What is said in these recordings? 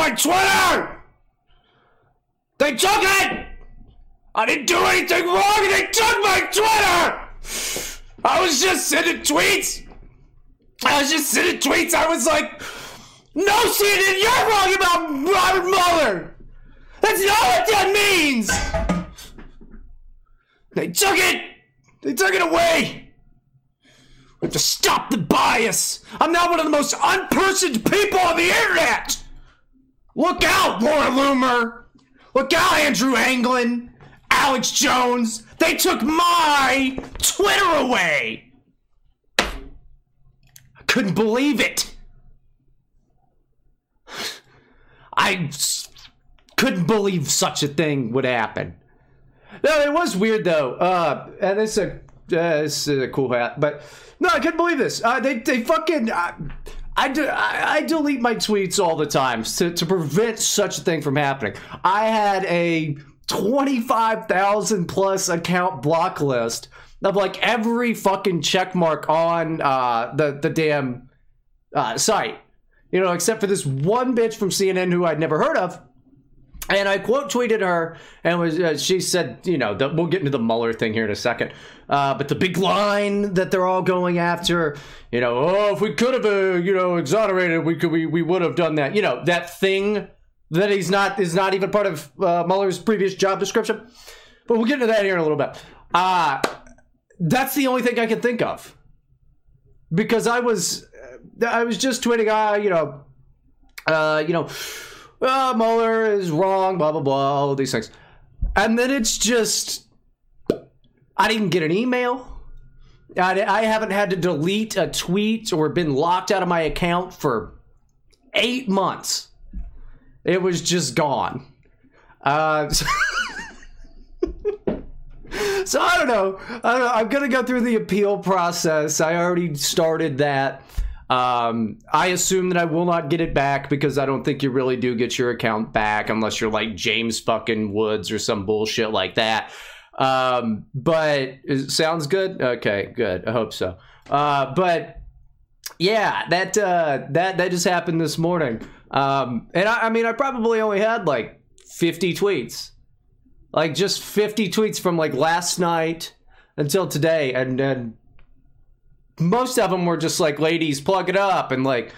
My Twitter! They took it! I didn't do anything wrong and they took my Twitter! I was just sending tweets! I was just sending tweets. I was like, no, CNN, you're wrong about Robert Mueller! That's not what that means! They took it! They took it away! We have to stop the bias! I'm now one of the most unpersoned people on the internet! Look out, Laura Loomer! Look out, Andrew Anglin! Alex Jones! They took my Twitter away! I couldn't believe it! I couldn't believe such a thing would happen. No, it was weird though. Uh, and it's a uh, it's a cool hat, but no, I couldn't believe this. Uh, they they fucking. Uh, I, de- I, I delete my tweets all the time to, to prevent such a thing from happening. I had a 25,000 plus account block list of like every fucking check mark on uh, the, the damn uh, site. You know, except for this one bitch from CNN who I'd never heard of. And I quote tweeted her, and was uh, she said, you know, the, we'll get into the Mueller thing here in a second. Uh, but the big line that they're all going after, you know, oh, if we could have, uh, you know, exonerated, we could, we, we would have done that. You know, that thing that he's not is not even part of uh, Mueller's previous job description. But we'll get into that here in a little bit. Uh, that's the only thing I can think of because I was, I was just tweeting, ah, you know, uh, you know uh, Mueller is wrong, blah, blah, blah, all these things. And then it's just, I didn't get an email. I, I haven't had to delete a tweet or been locked out of my account for eight months. It was just gone. Uh, so, so I don't know. I don't know. I'm gonna go through the appeal process. I already started that. Um, I assume that I will not get it back because I don't think you really do get your account back unless you're like James fucking Woods or some bullshit like that. Um, but it sounds good. Okay, good. I hope so. Uh, but yeah, that uh, that that just happened this morning. Um, and I, I mean, I probably only had like 50 tweets, like just 50 tweets from like last night until today, and then most of them were just like, ladies, plug it up. And like,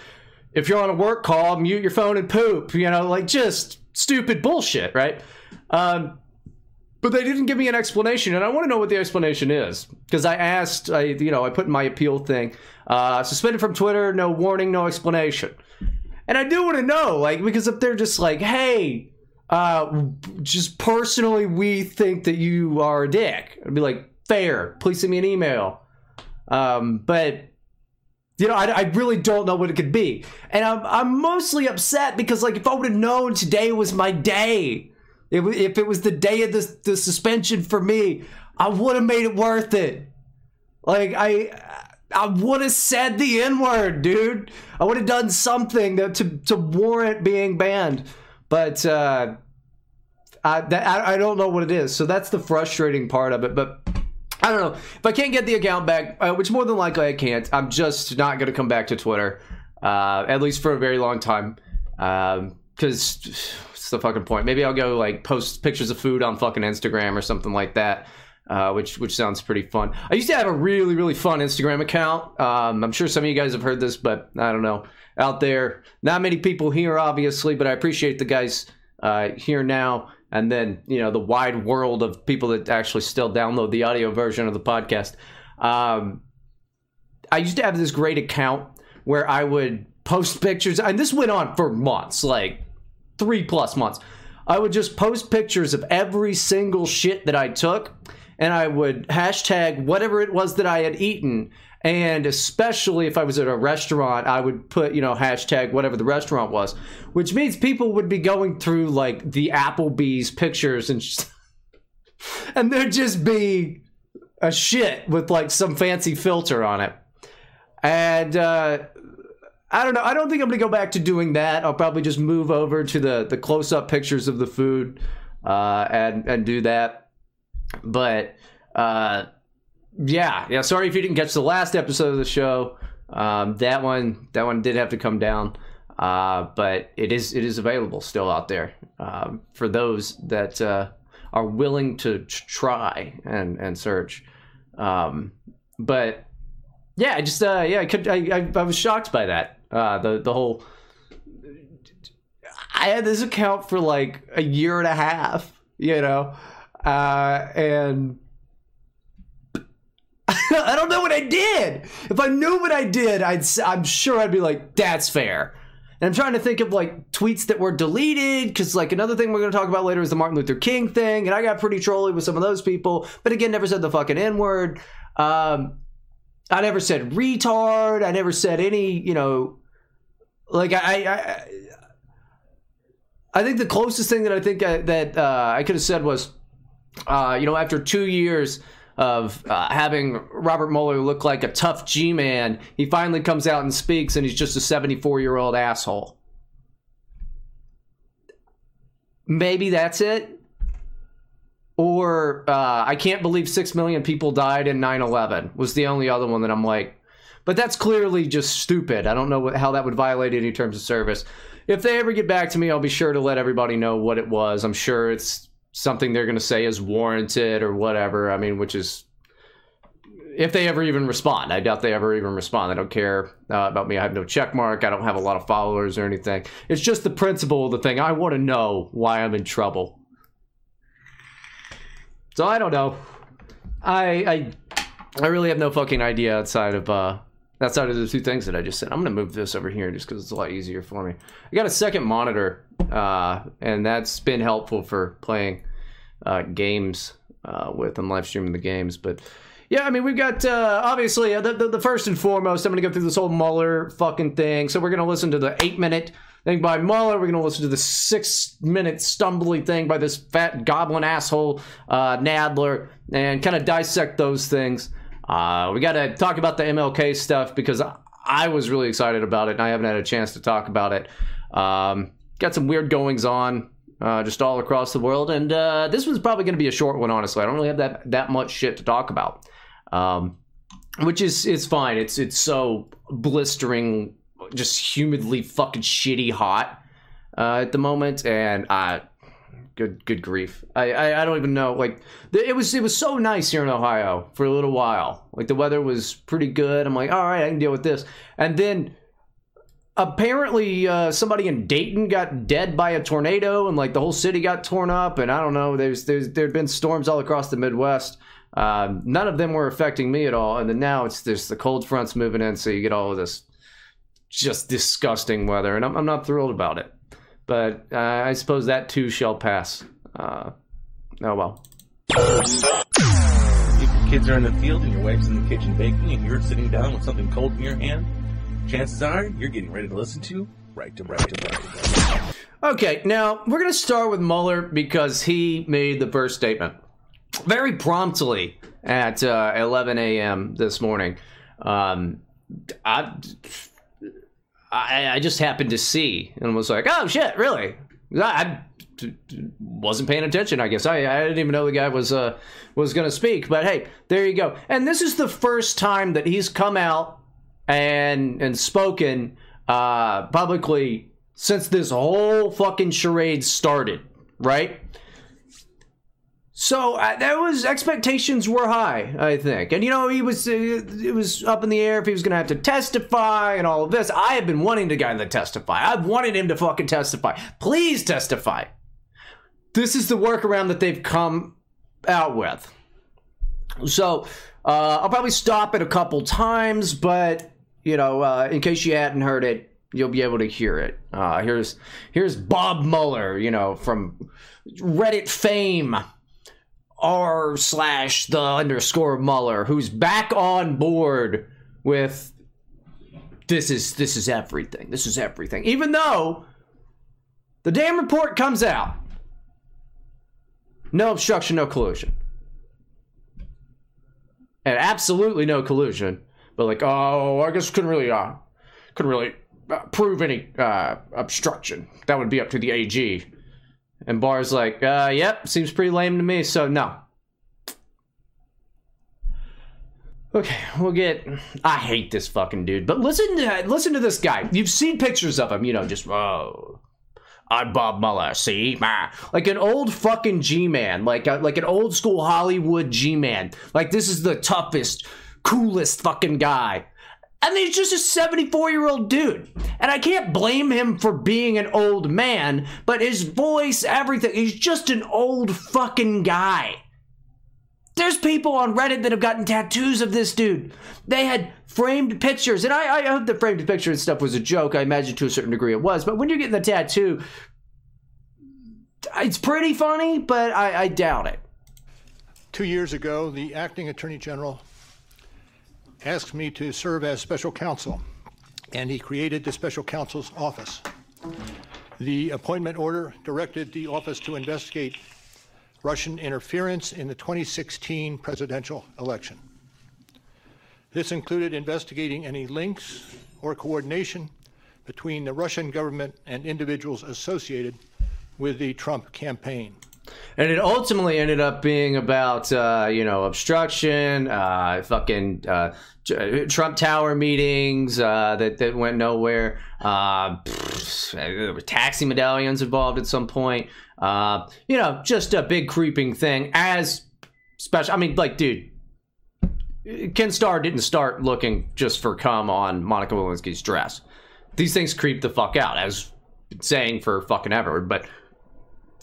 if you're on a work call, mute your phone and poop, you know, like just stupid bullshit, right? Um, but they didn't give me an explanation, and I want to know what the explanation is because I asked, I you know, I put in my appeal thing, uh, suspended from Twitter, no warning, no explanation, and I do want to know, like, because if they're just like, hey, uh, just personally, we think that you are a dick, I'd be like, fair, please send me an email. Um, but you know, I, I really don't know what it could be, and I'm I'm mostly upset because like if I would have known today was my day, if if it was the day of the the suspension for me, I would have made it worth it. Like I. I would have said the N word, dude. I would have done something to, to, to warrant being banned. But uh, I, that, I I don't know what it is. So that's the frustrating part of it. But I don't know. If I can't get the account back, uh, which more than likely I can't, I'm just not going to come back to Twitter, uh, at least for a very long time. Because what's the fucking point? Maybe I'll go like post pictures of food on fucking Instagram or something like that. Uh, which which sounds pretty fun. I used to have a really really fun Instagram account. Um, I'm sure some of you guys have heard this, but I don't know out there. Not many people here, obviously, but I appreciate the guys uh, here now and then you know the wide world of people that actually still download the audio version of the podcast. Um, I used to have this great account where I would post pictures, and this went on for months, like three plus months. I would just post pictures of every single shit that I took, and I would hashtag whatever it was that I had eaten. And especially if I was at a restaurant, I would put, you know, hashtag whatever the restaurant was, which means people would be going through like the Applebee's pictures and just, and there'd just be a shit with like some fancy filter on it. And uh, I don't know. I don't think I'm gonna go back to doing that. I'll probably just move over to the the close up pictures of the food uh, and and do that. But uh, yeah, yeah. Sorry if you didn't catch the last episode of the show. Um, that one that one did have to come down. Uh, but it is it is available still out there um, for those that uh, are willing to try and and search. Um, but yeah, I just uh, yeah, I could I, I, I was shocked by that. Uh, the the whole I had this account for like a year and a half, you know, uh, and I don't know what I did. If I knew what I did, I'd I'm sure I'd be like, that's fair. And I'm trying to think of like tweets that were deleted because like another thing we're going to talk about later is the Martin Luther King thing, and I got pretty trolly with some of those people, but again, never said the fucking N word. Um, I never said retard. I never said any, you know, like I, I, I think the closest thing that I think I, that uh, I could have said was, uh, you know, after two years of uh, having Robert Mueller look like a tough G man, he finally comes out and speaks, and he's just a 74 year old asshole. Maybe that's it. Or uh, I can't believe six million people died in 9 11 was the only other one that I'm like, but that's clearly just stupid. I don't know what, how that would violate any terms of service if they ever get back to me, I'll be sure to let everybody know what it was. I'm sure it's something they're going to say is warranted or whatever. I mean, which is if they ever even respond. I doubt they ever even respond. They don't care uh, about me. I have no check mark. I don't have a lot of followers or anything. It's just the principle of the thing. I want to know why I'm in trouble. So I don't know. I I I really have no fucking idea outside of uh outside of the two things that I just said. I'm going to move this over here just because it's a lot easier for me. I got a second monitor, uh, and that's been helpful for playing uh, games uh, with and live streaming the games. But yeah, I mean, we've got uh, obviously uh, the, the, the, first and foremost, I'm going to go through this whole Mueller fucking thing. So we're going to listen to the eight minute thing by Mueller. We're going to listen to the six minute stumbly thing by this fat goblin asshole uh, Nadler and kind of dissect those things. Uh, we got to talk about the MLK stuff because I was really excited about it and I haven't had a chance to talk about it. Um, got some weird goings on uh, just all across the world, and uh, this one's probably going to be a short one. Honestly, I don't really have that that much shit to talk about, um, which is it's fine. It's it's so blistering, just humidly fucking shitty hot uh, at the moment, and I good good grief. I, I, I don't even know like it was it was so nice here in ohio for a little while. Like the weather was pretty good. I'm like all right i can deal with this. And then apparently uh, somebody in dayton got dead by a tornado and like the whole city got torn up and i don't know there's there's there'd been storms all across the midwest. Um, none of them were affecting me at all and then now it's this the cold fronts moving in so you get all of this just disgusting weather and i'm, I'm not thrilled about it but uh, I suppose that too shall pass. Uh, oh well. If your kids are in the field and your wife's in the kitchen baking and you're sitting down with something cold in your hand, chances are you're getting ready to listen to Right to Right to Right to Right. Okay, now we're going to start with Mueller because he made the first statement very promptly at uh, 11 a.m. this morning. Um, I I, I just happened to see and was like, oh shit, really? I, wasn't paying attention. I guess I, I didn't even know the guy was uh, was going to speak. But hey, there you go. And this is the first time that he's come out and and spoken uh, publicly since this whole fucking charade started, right? So uh, that was expectations were high, I think, and you know he was uh, it was up in the air if he was going to have to testify and all of this. I have been wanting the guy to testify. I've wanted him to fucking testify. Please testify. This is the workaround that they've come out with. So uh, I'll probably stop it a couple times, but you know, uh, in case you hadn't heard it, you'll be able to hear it. Uh, here's here's Bob Mueller, you know, from Reddit fame r slash the underscore Mueller, who's back on board with this is this is everything. This is everything. Even though the damn report comes out. No obstruction, no collusion. And absolutely no collusion. But like, oh, I guess couldn't really uh couldn't really uh, prove any uh obstruction. That would be up to the AG. And Barr's like, uh, yep, seems pretty lame to me, so no. Okay, we'll get. I hate this fucking dude, but listen to listen to this guy. You've seen pictures of him, you know, just oh, I'm Bob Mueller. See, like an old fucking G man, like a, like an old school Hollywood G man. Like this is the toughest, coolest fucking guy. And he's just a 74 year old dude. And I can't blame him for being an old man, but his voice, everything, he's just an old fucking guy. There's people on Reddit that have gotten tattoos of this dude. They had framed pictures, and I, I hope the framed picture and stuff was a joke. I imagine to a certain degree it was. But when you're getting the tattoo, it's pretty funny, but I, I doubt it. Two years ago, the acting attorney general asked me to serve as special counsel, and he created the special counsel's office. The appointment order directed the office to investigate Russian interference in the 2016 presidential election. This included investigating any links or coordination between the Russian government and individuals associated with the Trump campaign. And it ultimately ended up being about, uh, you know, obstruction, uh, fucking uh, Trump Tower meetings uh, that, that went nowhere. Uh, there were taxi medallions involved at some point. Uh, you know, just a big creeping thing. As special, I mean, like, dude, Ken Starr didn't start looking just for cum on Monica Lewinsky's dress. These things creep the fuck out, as saying for fucking ever. But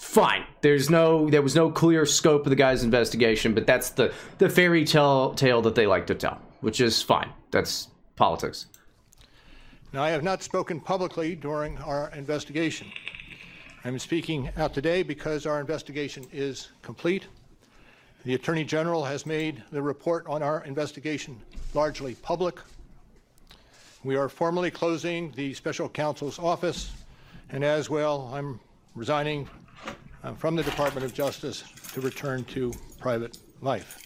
fine, there's no, there was no clear scope of the guy's investigation. But that's the the fairy tale tale that they like to tell, which is fine. That's politics. Now, I have not spoken publicly during our investigation. I'm speaking out today because our investigation is complete. The Attorney General has made the report on our investigation largely public. We are formally closing the special counsel's office, and as well, I'm resigning uh, from the Department of Justice to return to private life.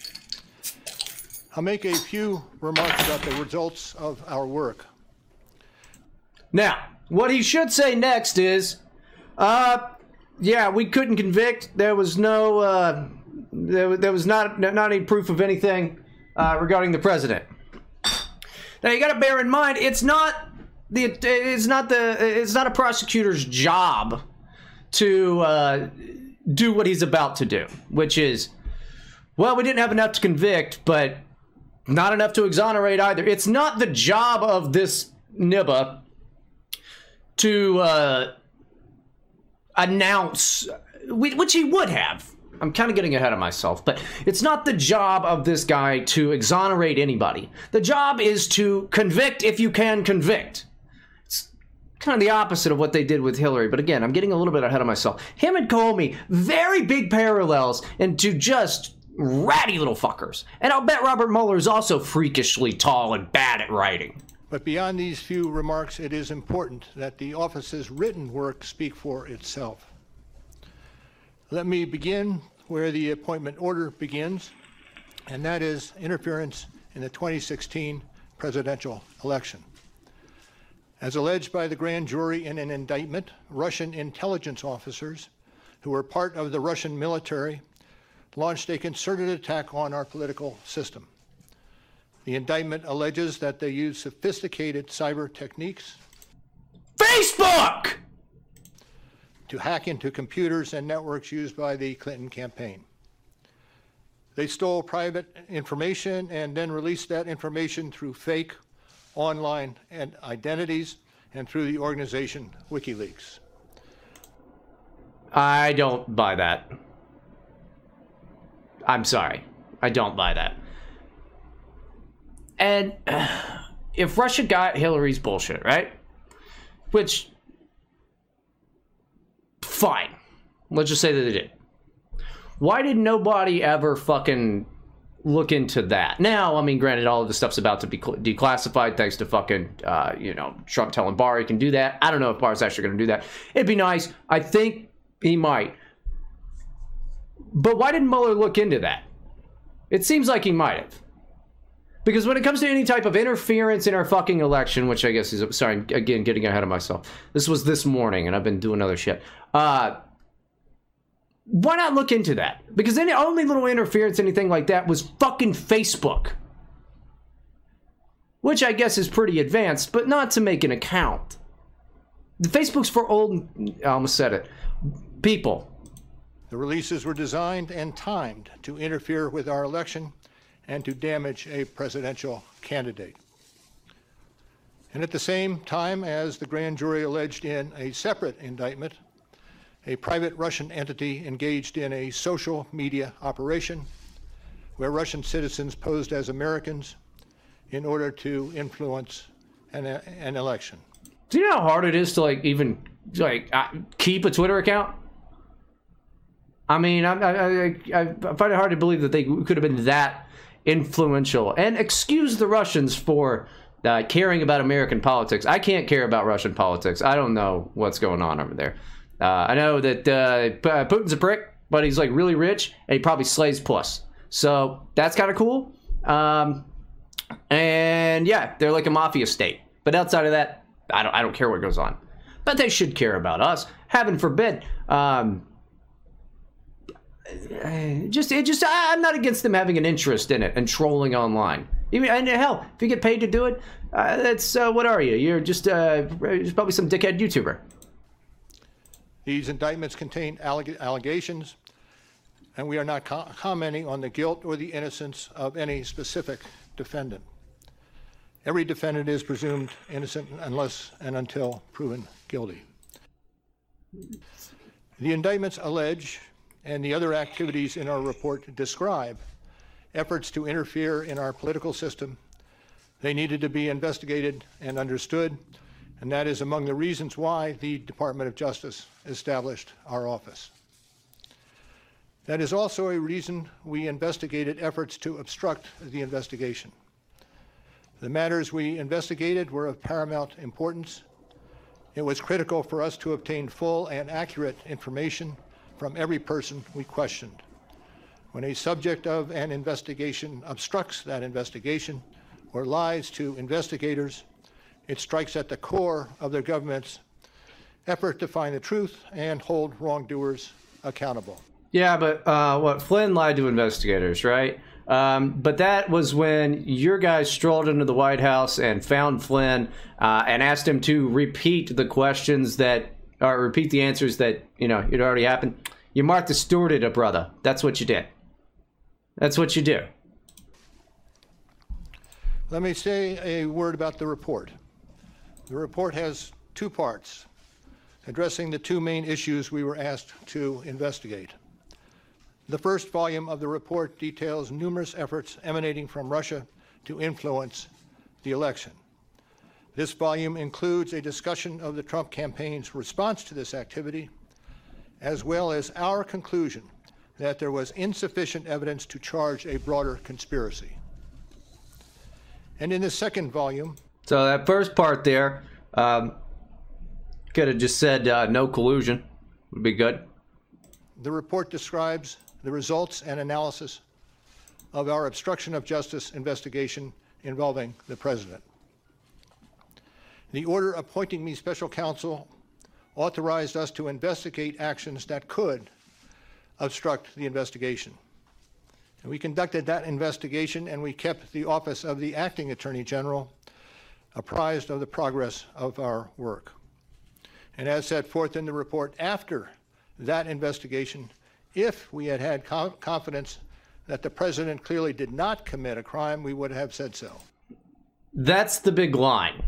I'll make a few remarks about the results of our work. Now, what he should say next is uh, yeah, we couldn't convict. There was no, uh, there, there was not not any proof of anything uh, regarding the president. Now you got to bear in mind, it's not the, it's not the, it's not a prosecutor's job to uh, do what he's about to do, which is, well, we didn't have enough to convict, but not enough to exonerate either. It's not the job of this NIBA to uh, announce, which he would have. I'm kind of getting ahead of myself, but it's not the job of this guy to exonerate anybody. The job is to convict if you can convict. Kind of the opposite of what they did with Hillary, but again, I'm getting a little bit ahead of myself. Him and Comey, very big parallels into just ratty little fuckers. And I'll bet Robert Mueller is also freakishly tall and bad at writing. But beyond these few remarks, it is important that the office's written work speak for itself. Let me begin where the appointment order begins, and that is interference in the 2016 presidential election. As alleged by the grand jury in an indictment, Russian intelligence officers who were part of the Russian military launched a concerted attack on our political system. The indictment alleges that they used sophisticated cyber techniques Facebook to hack into computers and networks used by the Clinton campaign. They stole private information and then released that information through fake online and identities and through the organization WikiLeaks. I don't buy that. I'm sorry. I don't buy that. And if Russia got Hillary's bullshit, right? Which, fine. Let's just say that they did. Why did nobody ever fucking look into that? Now, I mean, granted, all of the stuff's about to be declassified thanks to fucking, uh, you know, Trump telling Barr he can do that. I don't know if Barr's actually going to do that. It'd be nice. I think he might. But why didn't Mueller look into that? It seems like he might have. Because when it comes to any type of interference in our fucking election, which I guess is sorry, again, getting ahead of myself. This was this morning, and I've been doing other shit. Uh, why not look into that? Because any only little interference, anything like that, was fucking Facebook. which I guess is pretty advanced, but not to make an account. The Facebook's for old. I almost said it. People. The releases were designed and timed to interfere with our election and to damage a presidential candidate. And at the same time as the grand jury alleged in a separate indictment, a private Russian entity engaged in a social media operation where Russian citizens posed as Americans in order to influence an, an election. Do you know how hard it is to like even like keep a Twitter account? I mean, I, I, I, I find it hard to believe that they could have been that influential. And excuse the Russians for uh, caring about American politics. I can't care about Russian politics. I don't know what's going on over there. Uh, I know that uh, uh Putin's a prick, but he's like really rich and he probably slays plus. So that's kind of cool. Um, and yeah, they're like a mafia state. But outside of that, I don't, I don't care what goes on. But they should care about us. Heaven forbid. Um, just, it just, I'm not against them having an interest in it and trolling online. Even and hell, if you get paid to do it, uh, that's uh, what are you? You're just uh, probably some dickhead YouTuber. These indictments contain alleg allegations, and we are not co commenting on the guilt or the innocence of any specific defendant. Every defendant is presumed innocent unless and until proven guilty. The indictments allege, and the other activities in our report describe, efforts to interfere in our political system. They needed to be investigated and understood, and that is among the reasons why the Department of Justice established our office. That is also a reason we investigated efforts to obstruct the investigation. The matters we investigated were of paramount importance. It was critical for us to obtain full and accurate information from every person we questioned. When a subject of an investigation obstructs that investigation or lies to investigators, it strikes at the core of the government's effort to find the truth and hold wrongdoers accountable. Yeah, but uh, what Flynn lied to investigators, right? Um, but that was when your guys strolled into the White House and found Flynn uh, and asked him to repeat the questions that, or repeat the answers that you know it already happened. You Martha Stewarted a brother. That's what you did. That's what you do. Let me say a word about the report. The report has two parts, addressing the two main issues we were asked to investigate. The first volume of the report details numerous efforts emanating from Russia to influence the election. This volume includes a discussion of the Trump campaign's response to this activity, as well as our conclusion that there was insufficient evidence to charge a broader conspiracy. And in the second volume, so that first part there, um, could have just said uh, no collusion. Would be good. The report describes the results and analysis of our obstruction of justice investigation involving the president. The order appointing me special counsel authorized us to investigate actions that could obstruct the investigation. And we conducted that investigation and we kept the office of the acting attorney general apprised of the progress of our work. And as set forth in the report after that investigation, if we had had confidence that the president clearly did not commit a crime, we would have said so. That's the big line.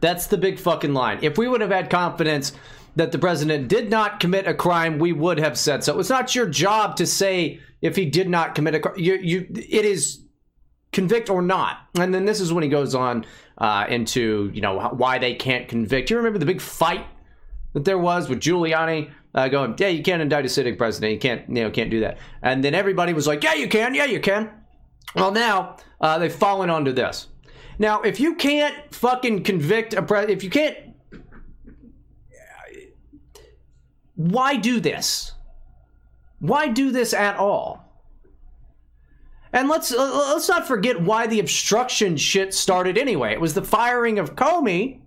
That's the big fucking line. If we would have had confidence that the president did not commit a crime, we would have said so. It's not your job to say if he did not commit a crime. You, you, it is convict or not. And then this is when he goes on uh, into you know why they can't convict. You remember the big fight that there was with Giuliani uh, going, "Yeah, you can't indict a sitting president. You can't, you know, can't do that." And then everybody was like, "Yeah, you can. Yeah, you can." Well, now uh, they've fallen onto this. Now, if you can't fucking convict a president, if you can't, why do this? Why do this at all? And let's uh, let's not forget why the obstruction shit started anyway. It was the firing of Comey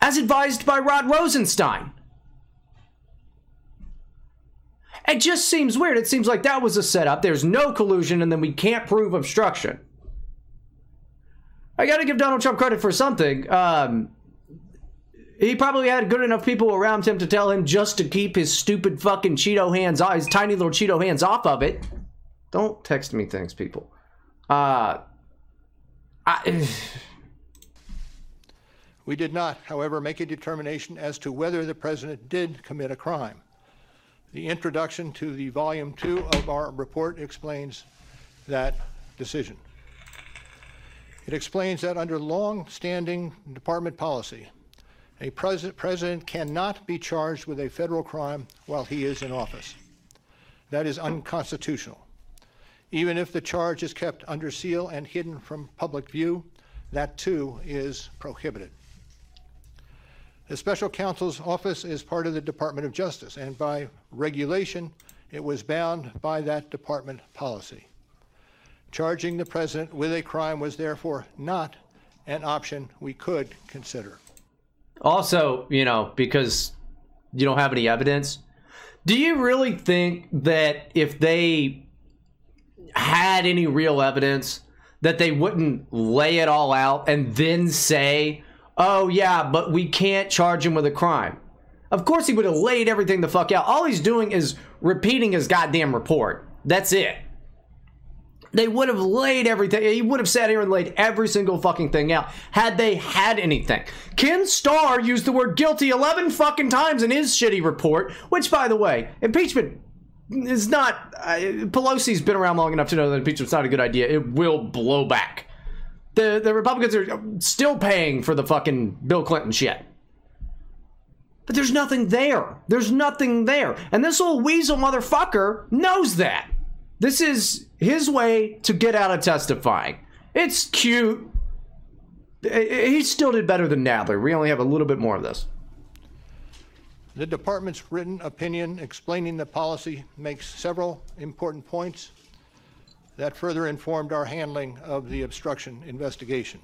as advised by Rod Rosenstein. It just seems weird. It seems like that was a setup. There's no collusion, and then we can't prove obstruction. I got to give Donald Trump credit for something. Um, he probably had good enough people around him to tell him just to keep his stupid fucking Cheeto hands, his tiny little Cheeto hands off of it. Don't text me things, people. Uh, I. We did not, however, make a determination as to whether the president did commit a crime. The introduction to the volume two of our report explains that decision. It explains that under long-standing department policy, a pres- president cannot be charged with a federal crime while he is in office. That is unconstitutional. Even if the charge is kept under seal and hidden from public view, that too is prohibited. The special counsel's office is part of the Department of Justice, and by regulation, it was bound by that department policy. Charging the president with a crime was therefore not an option we could consider. Also, you know, because you don't have any evidence, do you really think that if they had any real evidence, that they wouldn't lay it all out and then say, oh, yeah, but we can't charge him with a crime? Of course, he would have laid everything the fuck out. All he's doing is repeating his goddamn report. That's it. They would have laid everything. He would have sat here and laid every single fucking thing out had they had anything. Ken Starr used the word guilty 11 fucking times in his shitty report, which, by the way, impeachment is not. Uh, Pelosi's been around long enough to know that impeachment's not a good idea. It will blow back. The, the Republicans are still paying for the fucking Bill Clinton shit. But there's nothing there. There's nothing there. And this old weasel motherfucker knows that. This is his way to get out of testifying. It's cute. He still did better than Nadler. We only have a little bit more of this. The department's written opinion explaining the policy makes several important points that further informed our handling of the obstruction investigation.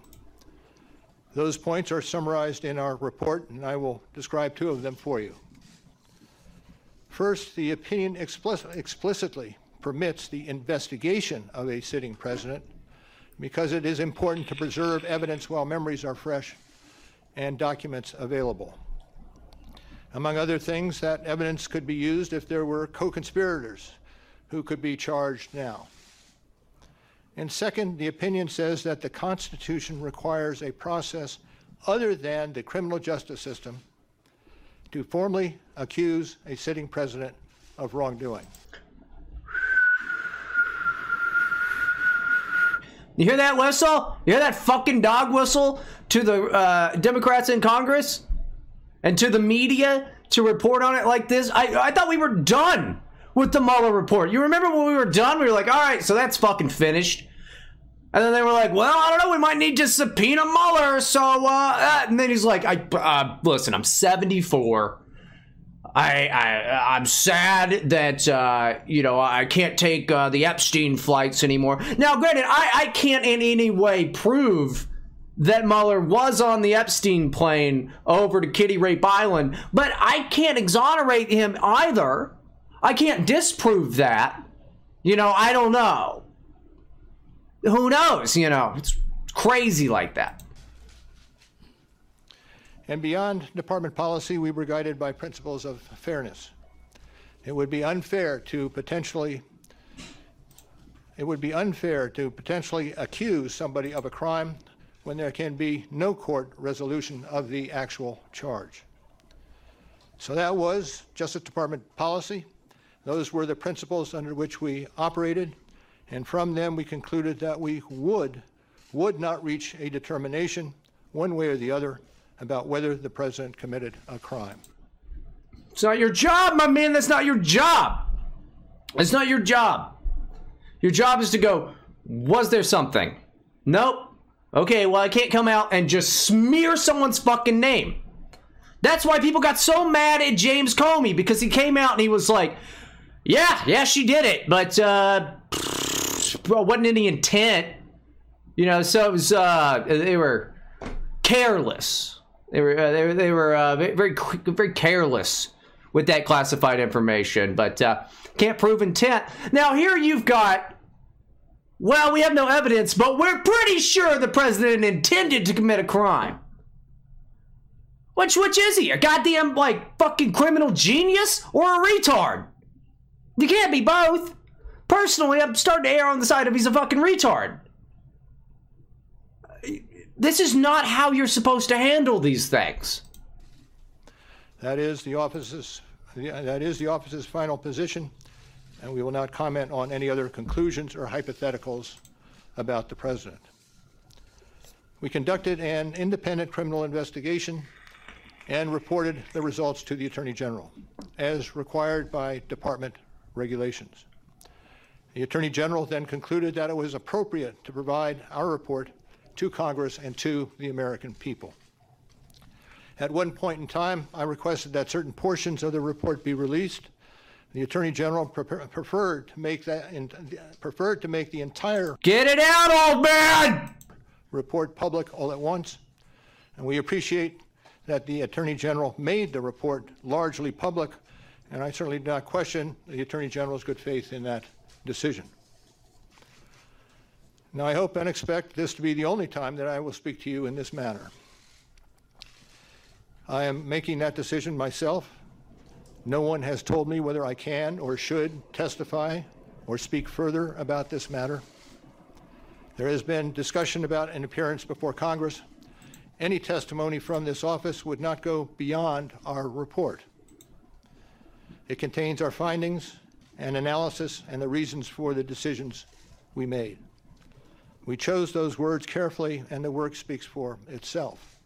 Those points are summarized in our report, and I will describe two of them for you. First, the opinion explicit, explicitly permits the investigation of a sitting president because it is important to preserve evidence while memories are fresh and documents available. Among other things, that evidence could be used if there were co conspirators who could be charged now. And second, the opinion says that the Constitution requires a process other than the criminal justice system to formally accuse a sitting president of wrongdoing. You hear that whistle? You hear that fucking dog whistle to the uh, Democrats in Congress and to the media to report on it like this? I, I thought we were done with the Mueller report. You remember when we were done? We were like, all right, so that's fucking finished. And then they were like, well, I don't know, we might need to subpoena Mueller. So, uh, and then he's like, I, uh, listen, I'm 74. I, I I'm sad that uh, you know I can't take uh, the Epstein flights anymore. Now, granted, I, I can't in any way prove that Mueller was on the Epstein plane over to Kitty Rape Island, but I can't exonerate him either. I can't disprove that. You know, I don't know. Who knows? You know, it's crazy like that. And beyond department policy, we were guided by principles of fairness. It would be unfair to potentially it would be unfair to potentially accuse somebody of a crime when there can be no court resolution of the actual charge. So that was Justice Department policy. Those were the principles under which we operated, and from them we concluded that we would would not reach a determination one way or the other about whether the president committed a crime. It's not your job, my man. That's not your job. It's not your job. Your job is to go, was there something? Nope. Okay, well, I can't come out and just smear someone's fucking name. That's why people got so mad at James Comey because he came out and he was like, yeah, yeah, she did it, but uh, well, wasn't any intent. You know, so it was, uh, they were careless they were uh, they were they were uh, very very careless with that classified information, but uh, can't prove intent. Now here you've got Well, we have no evidence, but we're pretty sure the president intended to commit a crime. Which which is he? A goddamn like fucking criminal genius or a retard? You can't be both. Personally, I'm starting to err on the side of he's a fucking retard. This is not how you're supposed to handle these things. That is the office's, that is the office's final position, and we will not comment on any other conclusions or hypotheticals about the president. We conducted an independent criminal investigation and reported the results to the Attorney General, as required by department regulations. The Attorney General then concluded that it was appropriate to provide our report to Congress and to the American people. At one point in time, I requested that certain portions of the report be released. The Attorney General preferred to make that in, preferred to make the entire Get it out, old man! report public all at once, and we appreciate that the Attorney General made the report largely public, and I certainly do not question the Attorney General's good faith in that decision. Now, I hope and expect this to be the only time that I will speak to you in this manner. I am making that decision myself. No one has told me whether I can or should testify or speak further about this matter. There has been discussion about an appearance before Congress. Any testimony from this office would not go beyond our report. It contains our findings and analysis and the reasons for the decisions we made. We chose those words carefully, and the work speaks for itself.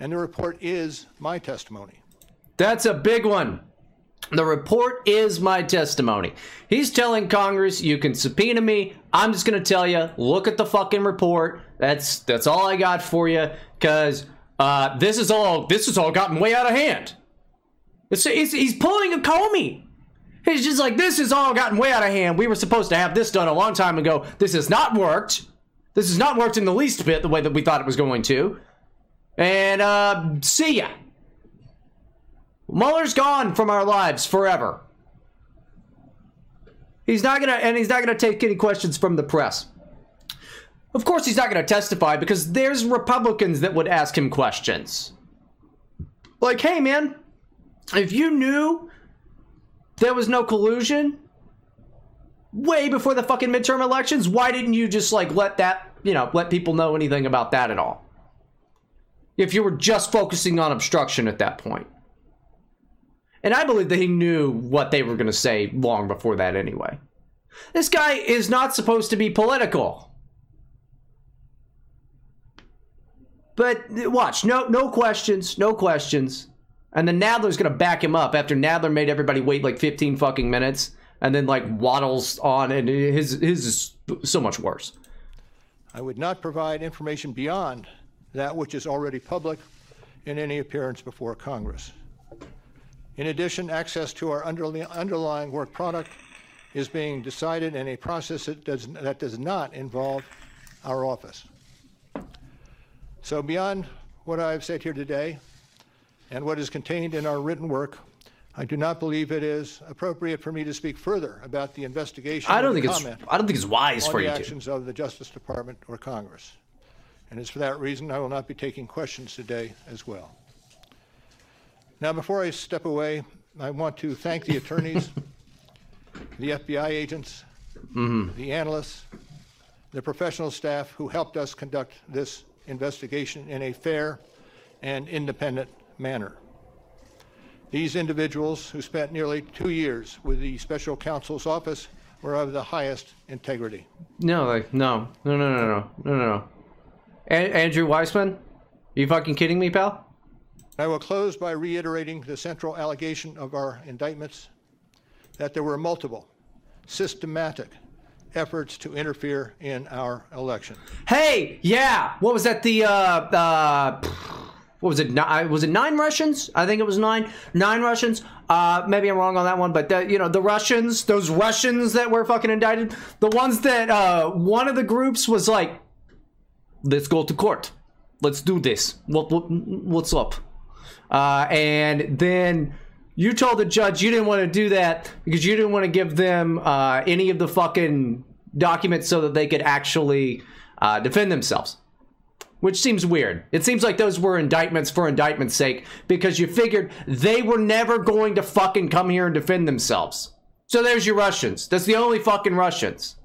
And the report is my testimony. That's a big one. The report is my testimony. He's telling Congress, you can subpoena me. I'm just gonna tell you, look at the fucking report. That's that's all I got for you, cause uh, this is all this has all gotten way out of hand. It's, it's, he's pulling a Comey. He's just like, this has all gotten way out of hand. We were supposed to have this done a long time ago. This has not worked. This has not worked in the least bit the way that we thought it was going to. And, uh, see ya. Mueller's gone from our lives forever. He's not gonna, and he's not gonna take any questions from the press. Of course, he's not gonna testify because there's Republicans that would ask him questions. Like, hey, man, if you knew there was no collusion way before the fucking midterm elections. Why didn't you just like let that, you know, let people know anything about that at all? If you were just focusing on obstruction at that point. And I believe that he knew what they were going to say long before that anyway. This guy is not supposed to be political. But watch, no no questions, no questions. And then Nadler's going to back him up after Nadler made everybody wait like 15 fucking minutes and then like waddles on and his his is so much worse. I would not provide information beyond that which is already public in any appearance before Congress. In addition, access to our underlying work product is being decided in a process that does, that does not involve our office. So beyond what I've said here today, and what is contained in our written work, I do not believe it is appropriate for me to speak further about the investigation. I don't think it's. I don't think it's wise for the you actions to. of the Justice Department or Congress, and it's for that reason I will not be taking questions today as well. Now, before I step away, I want to thank the attorneys, the FBI agents, mm-hmm. the analysts, the professional staff who helped us conduct this investigation in a fair and independent manner. These individuals, who spent nearly two years with the special counsel's office, were of the highest integrity. No, like, no, no, no, no, no, no, no. A- Andrew Weissmann, are you fucking kidding me, pal? I will close by reiterating the central allegation of our indictments that there were multiple, systematic efforts to interfere in our election. Hey, yeah, what was that? The uh, uh, what was it? Was it nine Russians? I think it was nine. Nine Russians. Uh, maybe I'm wrong on that one, but the, you know the Russians, those Russians that were fucking indicted, the ones that uh, one of the groups was like, let's go to court, let's do this. What, what what's up? Uh, and then you told the judge you didn't want to do that because you didn't want to give them uh, any of the fucking documents so that they could actually uh, defend themselves. Which seems weird. It seems like those were indictments for indictment's sake because you figured they were never going to fucking come here and defend themselves. So there's your Russians. That's the only fucking Russians.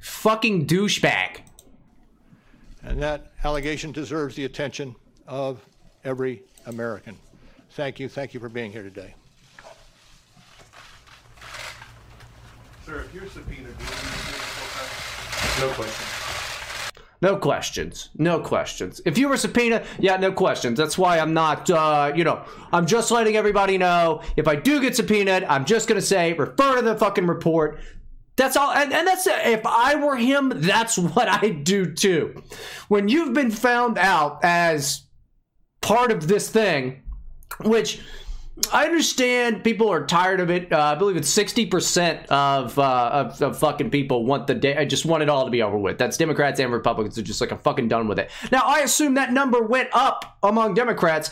Fucking douchebag. And that allegation deserves the attention of every American. Thank you. Thank you for being here today. Sir, if you're subpoenaed, do you need to No questions. No questions. No questions. If you were subpoenaed, yeah, no questions. That's why I'm not, uh, you know, I'm just letting everybody know. If I do get subpoenaed, I'm just going to say, refer to the fucking report. That's all. And, and that's, if I were him, that's what I'd do too. When you've been found out as part of this thing, which I understand people are tired of it. Uh, I believe it's sixty percent of, uh, of, of fucking people want the day. I just want it all to be over with. That's Democrats and Republicans are just like I'm fucking done with it. Now I assume that number went up among Democrats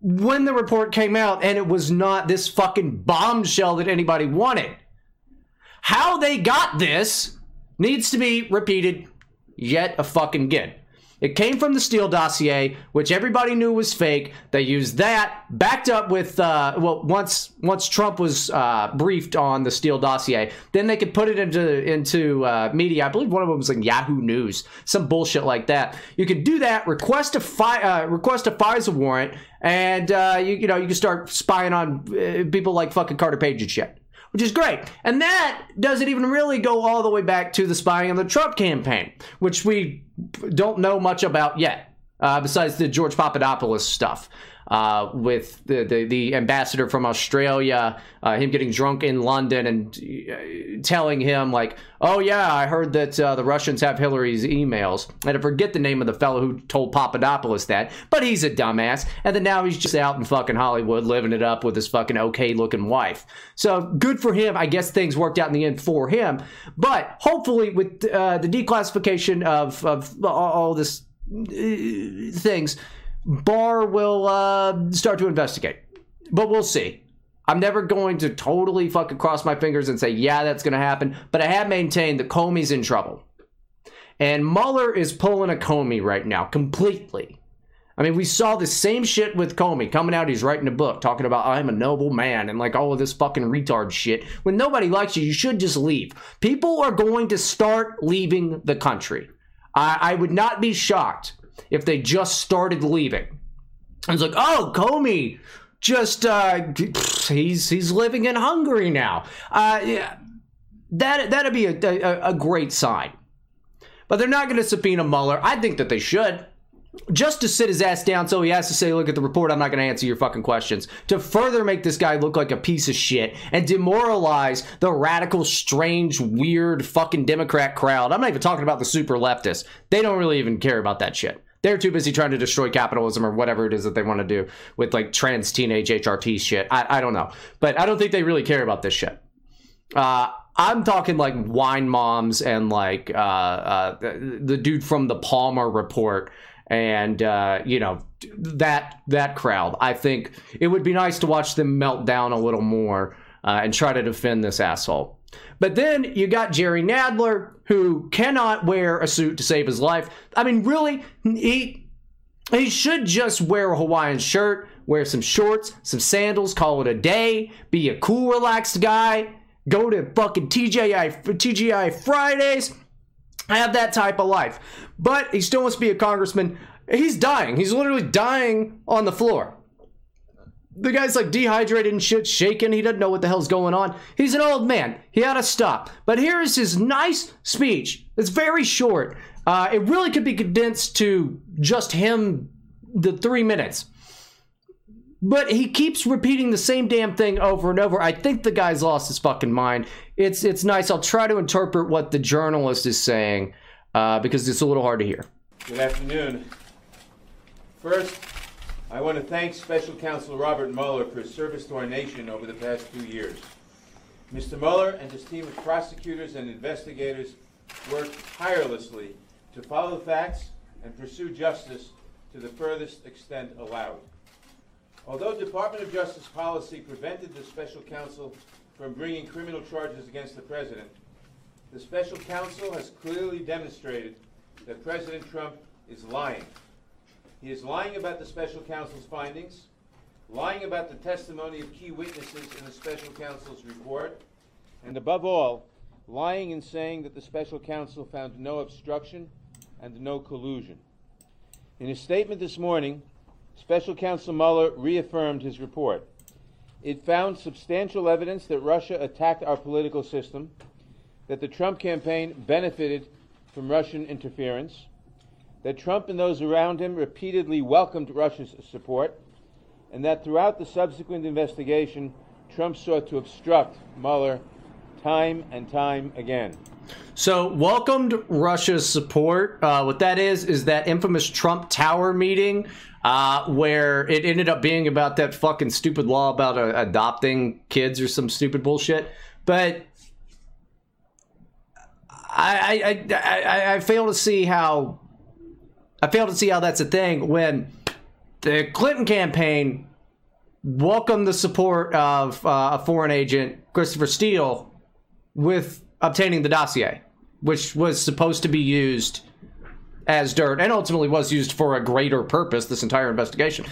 when the report came out, and it was not this fucking bombshell that anybody wanted. How they got this needs to be repeated yet a fucking again. It came from the Steele dossier, which everybody knew was fake. They used that, backed up with uh, well, once once Trump was uh, briefed on the Steele dossier, then they could put it into into uh, media. I believe one of them was like Yahoo News, some bullshit like that. You could do that, request a fi- uh, request a FISA warrant, and uh, you you know you can start spying on uh, people like fucking Carter Page and shit which is great. And that doesn't even really go all the way back to the spying on the Trump campaign, which we don't know much about yet, uh, besides the George Papadopoulos stuff uh, with the, the, the ambassador from Australia, uh, him getting drunk in London and uh, telling him like, "Oh yeah, I heard that uh, the Russians have Hillary's emails." And I forget the name of the fellow who told Papadopoulos that, but he's a dumbass. And then now he's just out in fucking Hollywood living it up with his fucking okay looking wife. So good for him. I guess things worked out in the end for him. But hopefully, with uh, the declassification of of all this uh, things Barr will uh, start to investigate. But we'll see. I'm never going to totally fucking cross my fingers and say, yeah, that's going to happen. But I have maintained that Comey's in trouble. And Mueller is pulling a Comey right now, completely. I mean, we saw the same shit with Comey coming out. He's writing a book talking about I'm a noble man and like all of this fucking retard shit. When nobody likes you, you should just leave. People are going to start leaving the country. I, I would not be shocked if they just started leaving. I was like, oh, Comey, just uh, he's he's living in Hungary now. Uh, yeah, that that'd be a, a, a great sign. But they're not going to subpoena Mueller. I think that they should just to sit his ass down so he has to say, look at the report, I'm not going to answer your fucking questions. To further make this guy look like a piece of shit and demoralize the radical, strange, weird fucking Democrat crowd. I'm not even talking about the super leftists. They don't really even care about that shit. They're too busy trying to destroy capitalism or whatever it is that they want to do with like trans teenage HRT shit. I, I don't know. But I don't think they really care about this shit. Uh, I'm talking like wine moms and like uh, uh, the dude from the Palmer report and uh, you know that that crowd. I think it would be nice to watch them melt down a little more uh, and try to defend this asshole. But then you got Jerry Nadler, who cannot wear a suit to save his life. I mean, really, he he should just wear a Hawaiian shirt, wear some shorts, some sandals, call it a day, be a cool, relaxed guy, go to fucking TGI TGI Fridays, have that type of life. But he still wants to be a congressman. He's dying. He's literally dying on the floor. The guy's like dehydrated and shit, shaking. He doesn't know what the hell's going on. He's an old man. He had to stop. But here is his nice speech. It's very short. Uh, it really could be condensed to just him, the three minutes. But he keeps repeating the same damn thing over and over. I think the guy's lost his fucking mind. It's it's nice. I'll try to interpret what the journalist is saying uh, because it's a little hard to hear. Good afternoon. First, I want to thank Special Counsel Robert Mueller for his service to our nation over the past two years. Mr. Mueller and his team of prosecutors and investigators worked tirelessly to follow the facts and pursue justice to the furthest extent allowed. Although Department of Justice policy prevented the special counsel from bringing criminal charges against the president, the special counsel has clearly demonstrated that President Trump is lying. He is lying about the special counsel's findings, lying about the testimony of key witnesses in the special counsel's report, and above all, lying in saying that the special counsel found no obstruction and no collusion. In his statement this morning, Special Counsel Mueller reaffirmed his report. It found substantial evidence that Russia attacked our political system, that the Trump campaign benefited from Russian interference, that Trump and those around him repeatedly welcomed Russia's support, and that throughout the subsequent investigation, Trump sought to obstruct Mueller time and time again. So, welcomed Russia's support. Uh, what that is, is that infamous Trump Tower meeting uh, where it ended up being about that fucking stupid law about uh, adopting kids or some stupid bullshit. But I, I, I, I fail to see how I fail to see how that's a thing when the Clinton campaign welcomed the support of uh, a foreign agent, Christopher Steele, with obtaining the dossier, which was supposed to be used as dirt and ultimately was used for a greater purpose, this entire investigation.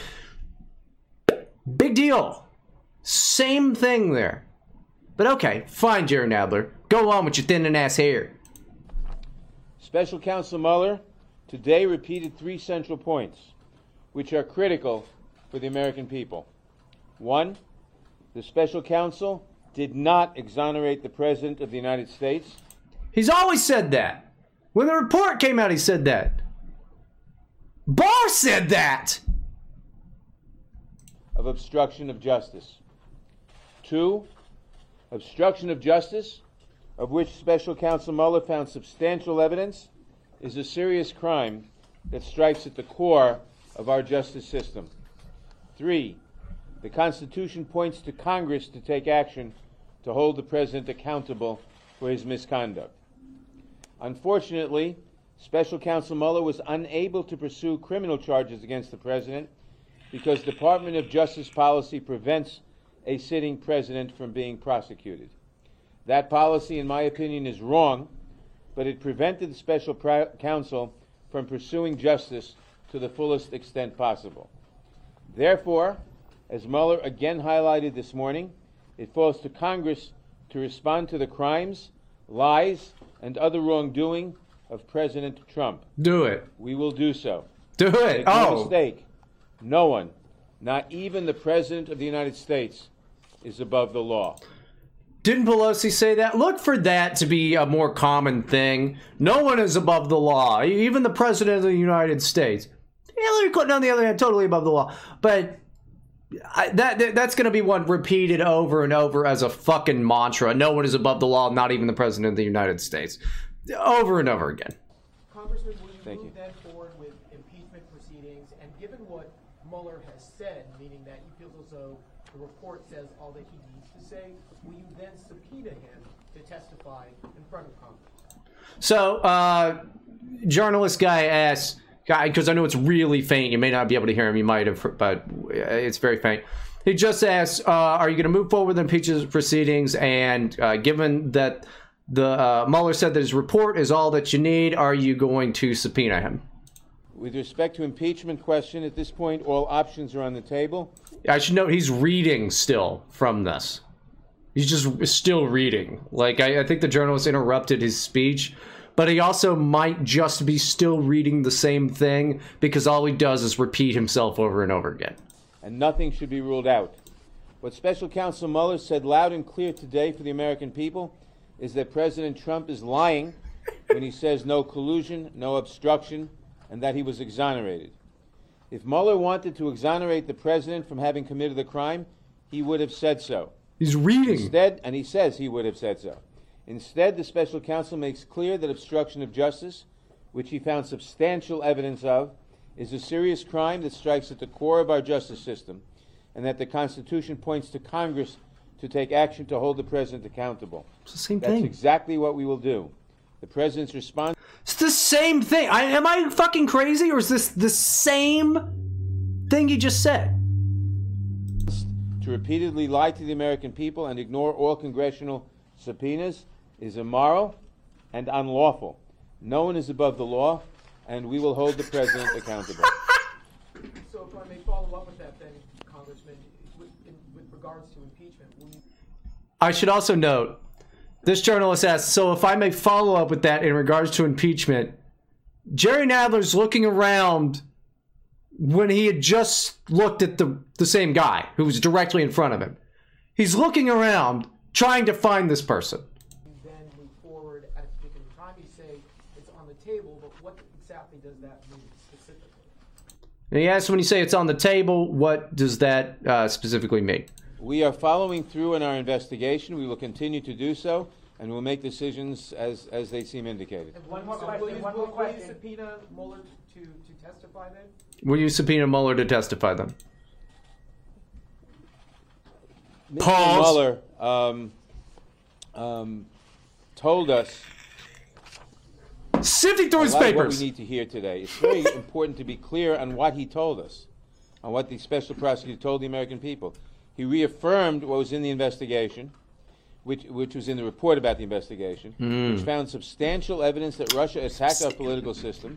Big deal. Same thing there. But okay, fine, Jerry Nadler. Go on with your thin and ass hair. Special Counsel Mueller today repeated three central points, which are critical for the American people. One, the special counsel did not exonerate the President of the United States. He's always said that. When the report came out, he said that. Barr said that. of obstruction of justice. Two, obstruction of justice, of which Special Counsel Mueller found substantial evidence, is a serious crime that strikes at the core of our justice system. Three, the Constitution points to Congress to take action to hold the President accountable for his misconduct. Unfortunately, Special Counsel Mueller was unable to pursue criminal charges against the President because Department of Justice policy prevents a sitting president from being prosecuted. That policy, in my opinion, is wrong, but it prevented the special pra- counsel from pursuing justice to the fullest extent possible. Therefore, as Mueller again highlighted this morning, it falls to Congress to respond to the crimes, lies, and other wrongdoing of President Trump. Do it. We will do so. Do it. Oh, mistake, no one, not even the President of the United States, is above the law. Didn't Pelosi say that? Look for that to be a more common thing. No one is above the law, even the president of the United States. Hillary Clinton, on the other hand, totally above the law. But I, that, that that's going to be one repeated over and over as a fucking mantra. No one is above the law, not even the president of the United States. Over and over again. Congressman, will you Thank move you. then forward with impeachment proceedings? And given what Mueller has said, meaning that he feels as though the report says all that he needs to say, will you then subpoena him to testify in front of Congress? So, uh, journalist guy asks, because I know it's really faint. You may not be able to hear him. You might have, but it's very faint. He just asks, uh, "Are you going to move forward with impeachment proceedings?" And uh, given that the uh, Mueller said that his report is all that you need, are you going to subpoena him? With respect to impeachment question, at this point, all options are on the table. I should note he's reading still from this. He's just still reading. Like I, I think the journalist interrupted his speech, but he also might just be still reading the same thing because all he does is repeat himself over and over again. and nothing should be ruled out. What Special Counsel Mueller said loud and clear today for the American people is that President Trump is lying when he says no collusion, no obstruction, and that he was exonerated. If Mueller wanted to exonerate the president from having committed the crime, he would have said so. He's reading. Instead, and he says he would have said so. Instead, the special counsel makes clear that obstruction of justice, which he found substantial evidence of, is a serious crime that strikes at the core of our justice system, and that the Constitution points to Congress to take action to hold the president accountable. It's the same That's thing. exactly what we will do. The president's response It's the same thing. I, am I fucking crazy, or is this the same thing you just said? To repeatedly lie to the American people and ignore all congressional subpoenas is immoral, and unlawful. No one is above the law, and we will hold the president accountable. So if I may follow up with that then, Congressman, with, in, with regards to impeachment, will you I should also note this journalist asked, so if I may follow up with that in regards to impeachment, Jerry Nadler's looking around when he had just looked at the, the same guy who was directly in front of him. He's looking around trying to find this person. then move forward at a particular time? You say it's on the table, but what exactly does that mean specifically? And he asks when you say it's on the table, what does that uh, specifically mean? We are following through in our investigation. We will continue to do so, and we'll make decisions as, as they seem indicated. One more so question, Will you, one will, more will you question. subpoena Mueller to, to testify then? Will you subpoena Mueller to testify then? Mr. Pause. Mueller um, um, told us Sifting through his lot of what we need to hear today. It's very important to be clear on what he told us, on what the special prosecutor told the American people. He reaffirmed what was in the investigation, which, which was in the report about the investigation, hmm. which found substantial evidence that Russia attacked our political system,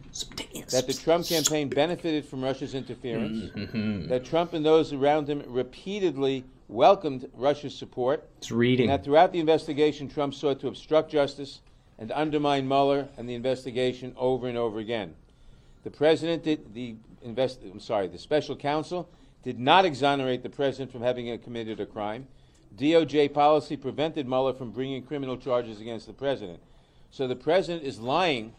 that the Trump campaign benefited from Russia's interference, mm-hmm. that Trump and those around him repeatedly welcomed Russia's support, It's reading. and that throughout the investigation, Trump sought to obstruct justice and undermine Mueller and the investigation over and over again. The president did the invest. I'm sorry, the special counsel did not exonerate the president from having committed a crime. DOJ policy prevented Mueller from bringing criminal charges against the president. So the president is lying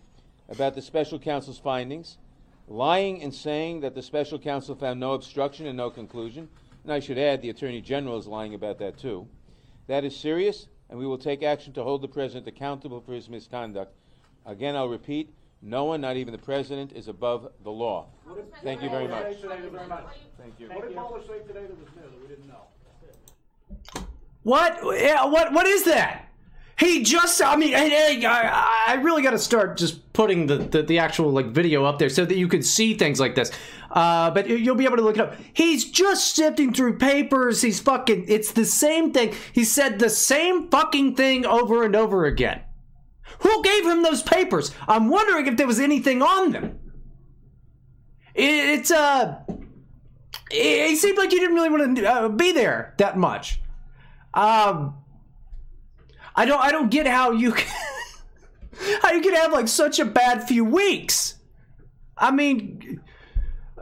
about the special counsel's findings, lying in saying that the special counsel found no obstruction and no conclusion. And I should add, the attorney general is lying about that too. That is serious, and we will take action to hold the president accountable for his misconduct. Again, I'll repeat no one, not even the president, is above the law. Thank you very much. Thank you very much. Thank you. What did Mueller say today that was new that we didn't know? What? What? What is that? He just. I mean, I, I really got to start just putting the, the the actual like video up there so that you can see things like this. Uh, but you'll be able to look it up. He's just sifting through papers. He's fucking. It's the same thing. He said the same fucking thing over and over again. Who gave him those papers? I'm wondering if there was anything on them. It, it's uh. It, it seemed like you didn't really want to uh, be there that much. Um, I don't, I don't get how you, can, how you can have like such a bad few weeks. I mean,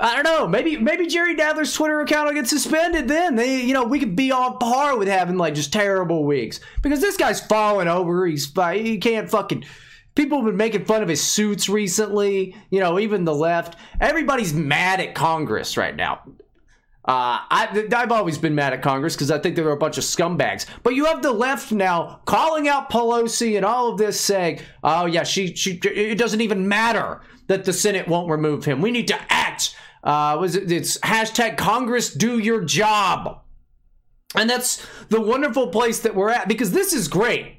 I don't know. Maybe, maybe Jerry Nadler's Twitter account will get suspended. Then they, you know, we could be on par with having like just terrible weeks because this guy's falling over. He's, he can't fucking. People have been making fun of his suits recently. You know, even the left. Everybody's mad at Congress right now. Uh, I, I've always been mad at Congress because I think they're a bunch of scumbags. But you have the left now calling out Pelosi and all of this, saying, "Oh yeah, she, she, it doesn't even matter that the Senate won't remove him. We need to act." Uh, was it? It's hashtag Congress do your job, and that's the wonderful place that we're at because this is great.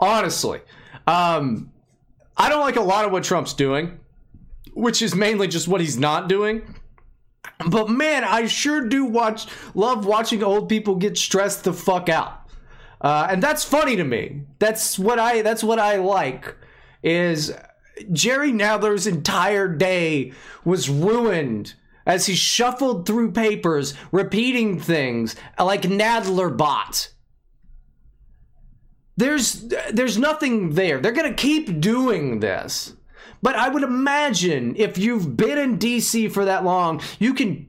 Honestly, um, I don't like a lot of what Trump's doing, which is mainly just what he's not doing. But man, I sure do watch love watching old people get stressed the fuck out. Uh, and that's funny to me. That's what I that's what I like is Jerry Nadler's entire day was ruined as he shuffled through papers, repeating things like Nadler bot. There's there's nothing there. They're gonna keep doing this. But I would imagine if you've been in DC for that long, you can,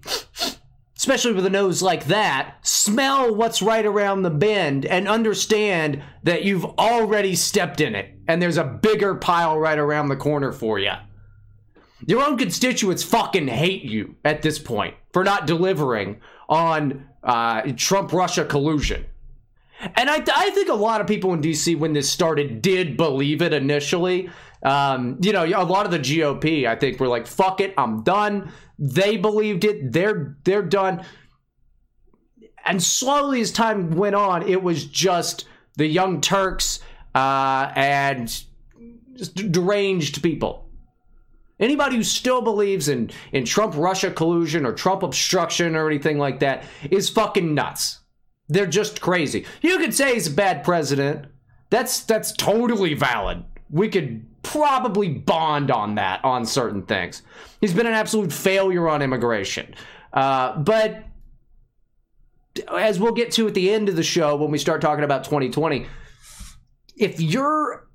especially with a nose like that, smell what's right around the bend and understand that you've already stepped in it and there's a bigger pile right around the corner for you. Your own constituents fucking hate you at this point for not delivering on uh, Trump Russia collusion. And I, I think a lot of people in DC, when this started, did believe it initially. Um, you know, a lot of the GOP, I think, were like, "Fuck it, I'm done." They believed it. They're they're done. And slowly, as time went on, it was just the Young Turks uh, and deranged people. Anybody who still believes in in Trump Russia collusion or Trump obstruction or anything like that is fucking nuts. They're just crazy. You could say he's a bad president. That's that's totally valid. We could probably bond on that on certain things. He's been an absolute failure on immigration. Uh, but as we'll get to at the end of the show when we start talking about 2020, if you're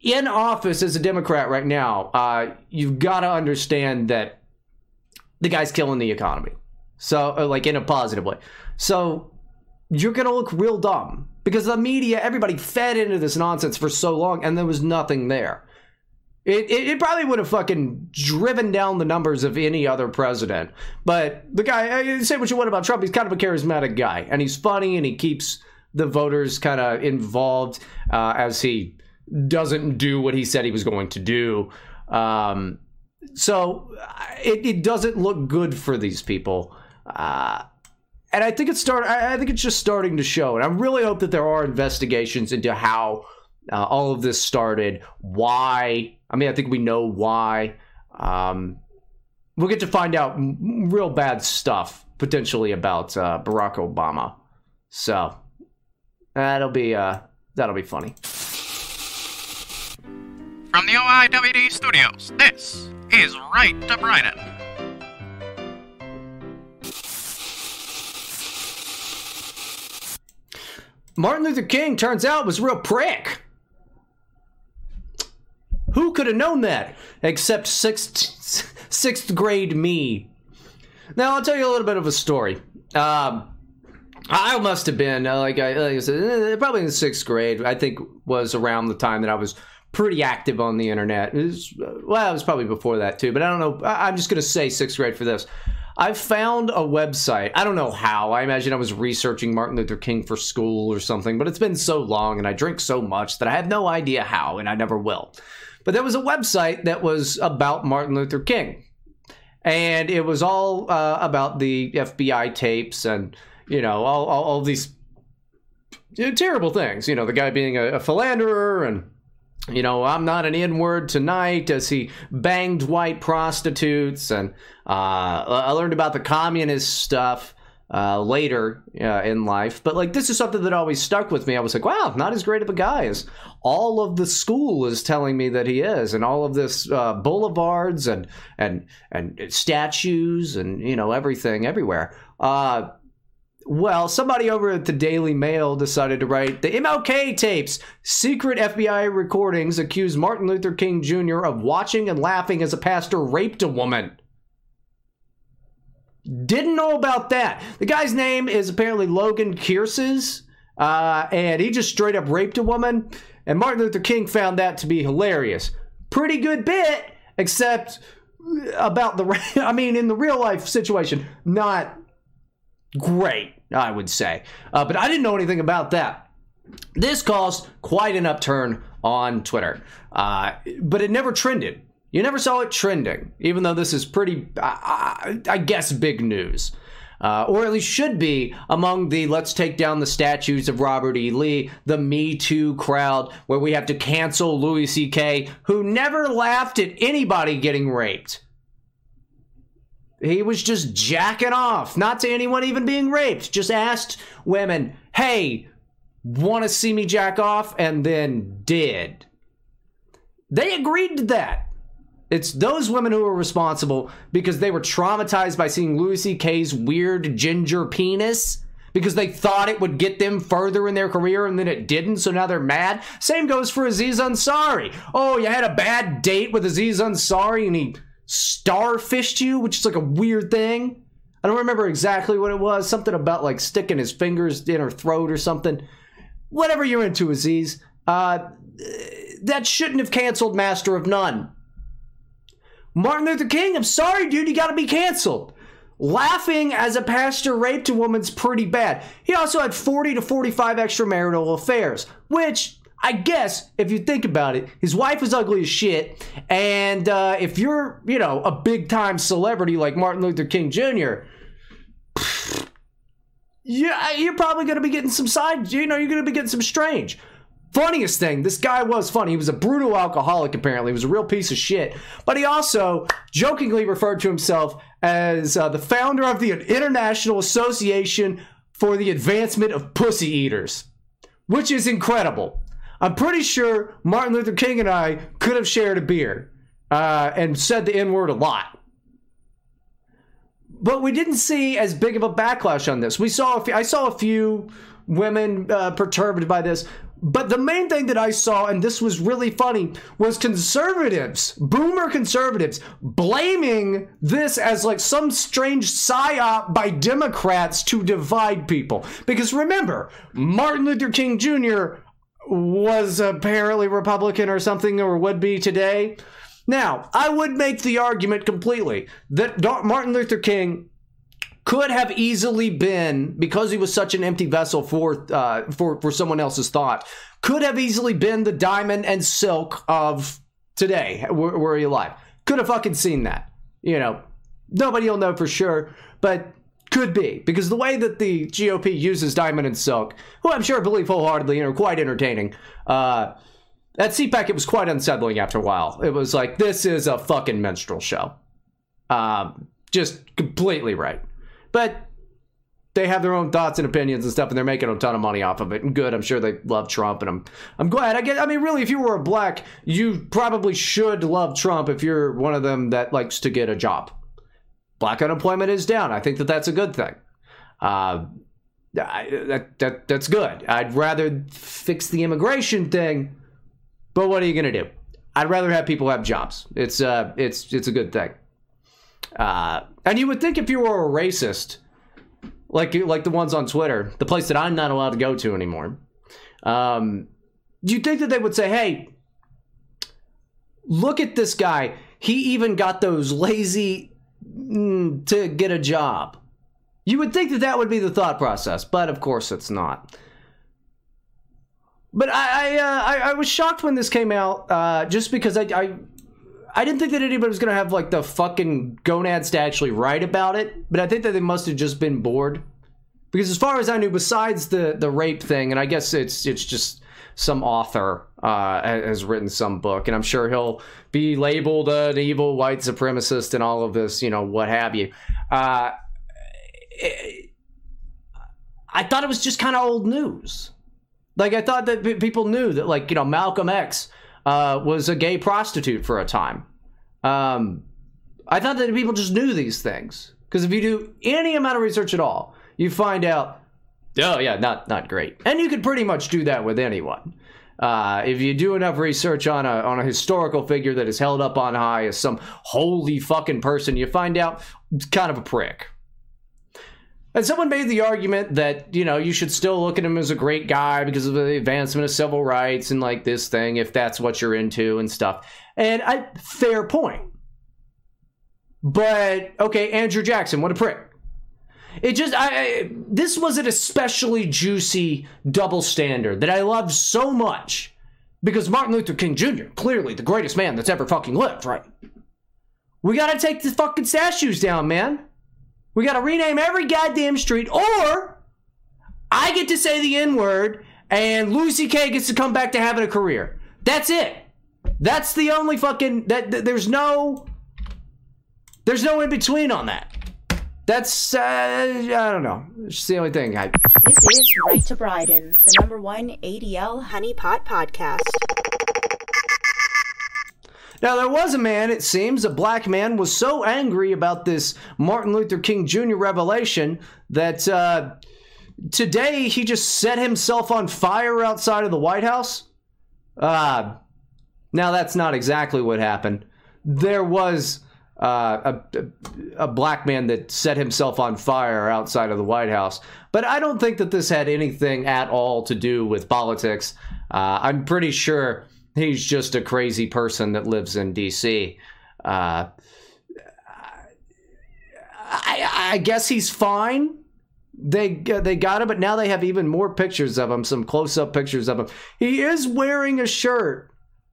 in office as a Democrat right now, uh, you've got to understand that the guy's killing the economy. So, uh, like in a positive way. So, you're going to look real dumb because the media, everybody fed into this nonsense for so long and there was nothing there. It, it, it, probably would have fucking driven down the numbers of any other president. But the guy, say what you want about Trump, he's kind of a charismatic guy. And he's funny and he keeps the voters kind of involved uh, as he doesn't do what he said he was going to do. Um, so it, it, doesn't look good for these people. Uh, and I think it's start. I think it's just starting to show. And I really hope that there are investigations into how uh, all of this started, why. I mean, I think we know why. Um, we'll get to find out real bad stuff potentially about uh, Barack Obama. So that'll be uh, that'll be funny. From the OIWD studios, this is Right to Brighton. Martin Luther King turns out was a real prick. Who could have known that except sixth sixth grade me? Now I'll tell you a little bit of a story. Um, I must have been uh, like, I, like I said, eh, probably in sixth grade. I think was around the time that I was pretty active on the internet. It was, well, it was probably before that too, but I don't know. I'm just gonna say sixth grade for this. I found a website. I don't know how. I imagine I was researching Martin Luther King for school or something, but it's been so long and I drink so much that I have no idea how, and I never will. But there was a website that was about Martin Luther King. And it was all uh, about the FBI tapes and, you know, all, all, all these terrible things. You know, the guy being a, a philanderer and you know, I'm not an N word tonight as he banged white prostitutes. And uh, I learned about the communist stuff uh, later uh, in life. But like, this is something that always stuck with me. I was like, wow, not as great of a guy as all of the school is telling me that he is, and all of this uh, boulevards and and and statues and you know everything everywhere. Uh, well, somebody over at the Daily Mail decided to write the MLK tapes. Secret FBI recordings accuse Martin Luther King Jr. of watching and laughing as a pastor raped a woman. Didn't know about that. The guy's name is apparently Logan Kearses, uh, and he just straight up raped a woman. And Martin Luther King found that to be hilarious. Pretty good bit, except about the, I mean, in the real life situation, not great. I would say. Uh, but I didn't know anything about that. This caused quite an upturn on Twitter, uh, but it never trended. You never saw it trending, even though this is pretty, I, I, guess, big news. Uh, or at least should be among the let's take down the statues of Robert E. Lee, the Me Too crowd, where we have to cancel Louis C.K., who never laughed at anybody getting raped. He was just jacking off, not to anyone even being raped. Just asked women, hey, want to see me jack off? And then did. They agreed to that. It's those women who are responsible because they were traumatized by seeing Louis C.K.'s weird ginger penis because they thought it would get them further in their career and then it didn't, so now they're mad. Same goes for Aziz Ansari. Oh, you had a bad date with Aziz Ansari and he starfished you, which is like a weird thing. I don't remember exactly what it was. Something about like sticking his fingers in her throat or something. Whatever you're into, Aziz. Uh, that shouldn't have canceled Master of None. Martin Luther King, I'm sorry, dude, you gotta be canceled. Laughing as a pastor raped a woman's pretty bad. He also had 40 to 45 extramarital affairs, which I guess if you think about it, his wife was ugly as shit. And uh, if you're, you know, a big time celebrity like Martin Luther King Jr., yeah, you're probably going to be getting some side, you know, you're going to be getting some strange. Funniest thing, this guy was funny. He was a brutal alcoholic, apparently. He was a real piece of shit. But he also jokingly referred to himself as uh, the founder of the International Association for the Advancement of Pussy Eaters, which is incredible. I'm pretty sure Martin Luther King and I could have shared a beer uh, and said the N word a lot. But we didn't see as big of a backlash on this. We saw, a few, I saw a few women uh, perturbed by this. But the main thing that I saw, and this was really funny, was conservatives, boomer conservatives, blaming this as like some strange psyop by Democrats to divide people. Because remember, Martin Luther King Jr. was apparently Republican or something, or would be today. Now, I would make the argument completely that Martin Luther King could have easily been because he was such an empty vessel for uh, for for someone else's thought. Could have easily been the diamond and silk of today. Were, were he alive? Could have fucking seen that. You know, nobody will know for sure, but could be because the way that the GOP uses diamond and silk, who I'm sure believe wholeheartedly and are quite entertaining. Uh, at CPAC, it was quite unsettling after a while. It was like, this is a fucking minstrel show. Um, just completely right. But they have their own thoughts and opinions and stuff, and they're making a ton of money off of it. And good, I'm sure they love Trump, and I'm I'm glad. I get. I mean, really, if you were a black, you probably should love Trump if you're one of them that likes to get a job. Black unemployment is down. I think that that's a good thing. Uh, I, that that that's good. I'd rather fix the immigration thing, but what are you gonna do? I'd rather have people have jobs. It's uh, it's it's a good thing. Uh, and you would think if you were a racist, like like the ones on Twitter, the place that I'm not allowed to go to anymore, um, you'd think that they would say, "Hey, look at this guy. He even got those lazy mm, to get a job." You would think that that would be the thought process, but of course it's not. But I I, uh, I, I was shocked when this came out, uh, just because I, I I didn't think that anybody was gonna have like the fucking gonads to actually write about it, but I think that they must have just been bored. Because as far as I knew, besides the the rape thing, and I guess it's it's just some author uh, has written some book, and I'm sure he'll be labeled an evil white supremacist and all of this, you know, what have you. Uh, it, I thought it was just kind of old news. Like I thought that people knew that, like you know, Malcolm X uh, was a gay prostitute for a time. Um, I thought that people just knew these things because if you do any amount of research at all, you find out, oh yeah, not not great, and you could pretty much do that with anyone. Uh, if you do enough research on a on a historical figure that is held up on high as some holy fucking person, you find out it's kind of a prick. And someone made the argument that, you know, you should still look at him as a great guy because of the advancement of civil rights and like this thing, if that's what you're into and stuff. And I, fair point. But, okay, Andrew Jackson, what a prick. It just, I, this was an especially juicy double standard that I loved so much because Martin Luther King Jr., clearly the greatest man that's ever fucking lived, right? We gotta take the fucking statues down, man. We got to rename every goddamn street, or I get to say the N word and Louis C.K. gets to come back to having a career. That's it. That's the only fucking that, that there's no there's no in between on that. That's uh, I don't know. It's the only thing. I... This is Right to Bryden, the number one ADL honeypot podcast. Now, there was a man, it seems, a black man, was so angry about this Martin Luther King Jr. revelation that uh, today he just set himself on fire outside of the White House. Uh, now, that's not exactly what happened. There was uh, a, a black man that set himself on fire outside of the White House. But I don't think that this had anything at all to do with politics. Uh, I'm pretty sure He's just a crazy person that lives in D.C. Uh, I, I guess he's fine. They they got him, but now they have even more pictures of him, some close up pictures of him. He is wearing a shirt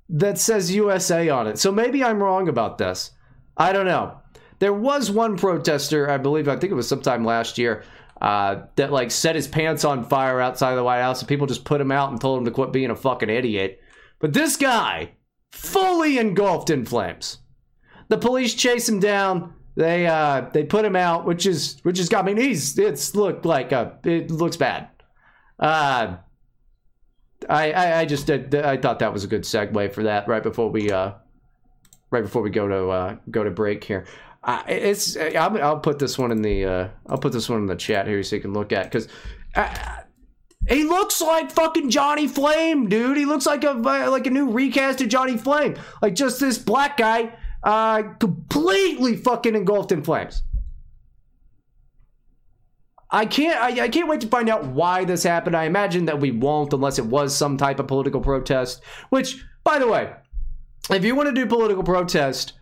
that says USA on it. So maybe I'm wrong about this. I don't know. There was one protester, I believe, I think it was sometime last year, uh, that like set his pants on fire outside of the White House, and people just put him out and told him to quit being a fucking idiot. But this guy, fully engulfed in flames. The police chase him down. They uh they put him out, which is which is I mean he's it's looked like a it looks bad. Uh I, I, I just did, I thought that was a good segue for that right before we uh right before we go to uh go to break here. Uh, it's I'll, I'll put this one in the uh I'll put this one in the chat here so you can look at because uh, he looks like fucking Johnny Flame, dude. He looks like a like a new recast of Johnny Flame, like just this black guy, uh, completely fucking engulfed in flames. I can't I, I can't wait to find out why this happened. I imagine that we won't unless it was some type of political protest. Which, by the way, if you want to do political protest,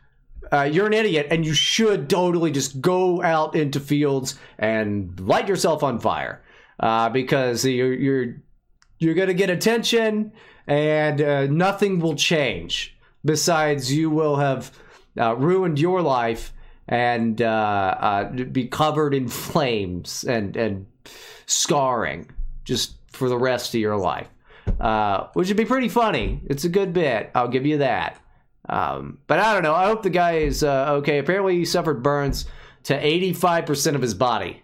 uh, you're an idiot and you should totally just go out into fields and light yourself on fire uh, because you're you're you're gonna get attention and uh, nothing will change. Besides, you will have uh, ruined your life and uh, uh, be covered in flames and and scarring just for the rest of your life, uh, which would be pretty funny. It's a good bit, I'll give you that. Um, but I don't know. I hope the guy is uh, okay. Apparently, he suffered burns to 85% of his body.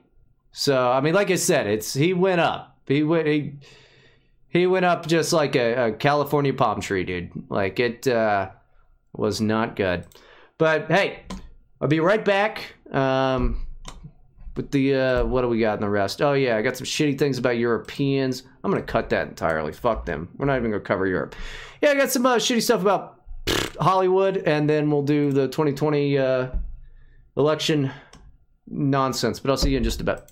So I mean, like I said, it's he went up. He went he he went up just like a, a California palm tree, dude. Like it uh, was not good. But hey, I'll be right back. Um, with the uh, what do we got in the rest? Oh yeah, I got some shitty things about Europeans. I'm gonna cut that entirely. Fuck them. We're not even gonna cover Europe. Yeah, I got some uh, shitty stuff about Hollywood, and then we'll do the 2020 uh, election nonsense. But I'll see you in just a bit.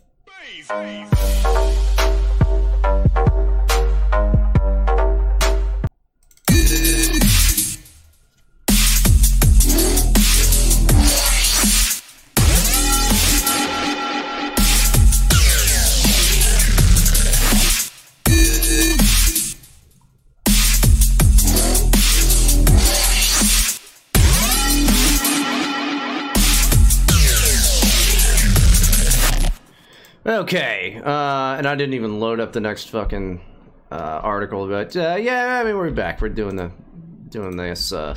Okay, uh, and I didn't even load up the next fucking uh, article, but uh, yeah, I mean we're back. We're doing the doing this. Uh,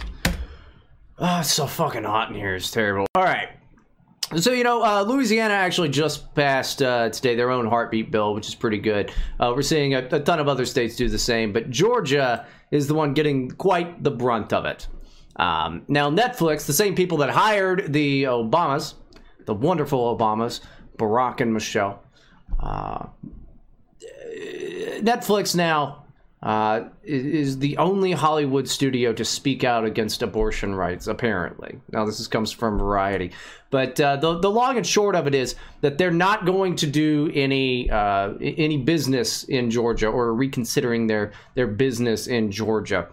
oh, it's so fucking hot in here. It's terrible. All right. So you know, uh, Louisiana actually just passed uh, today their own heartbeat bill, which is pretty good. Uh, we're seeing a, a ton of other states do the same, but Georgia is the one getting quite the brunt of it. Um, now, Netflix, the same people that hired the Obamas, the wonderful Obamas, Barack and Michelle. Uh, Netflix now uh, is the only Hollywood studio to speak out against abortion rights, apparently. Now, this is, comes from Variety. But uh, the, the long and short of it is that they're not going to do any uh, any business in Georgia or reconsidering their, their business in Georgia.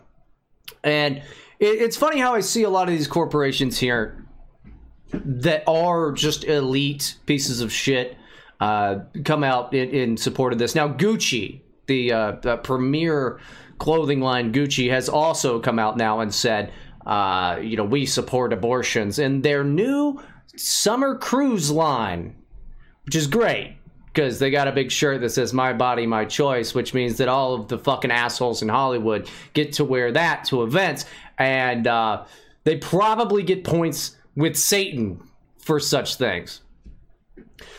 And it, it's funny how I see a lot of these corporations here that are just elite pieces of shit uh, come out in, in, support of this. Now, Gucci, the, uh, the premier clothing line Gucci, has also come out now and said, uh, you know, we support abortions in their new summer cruise line, which is great because they got a big shirt that says "My Body, My Choice," which means that all of the fucking assholes in Hollywood get to wear that to events, and uh, they probably get points with Satan for such things.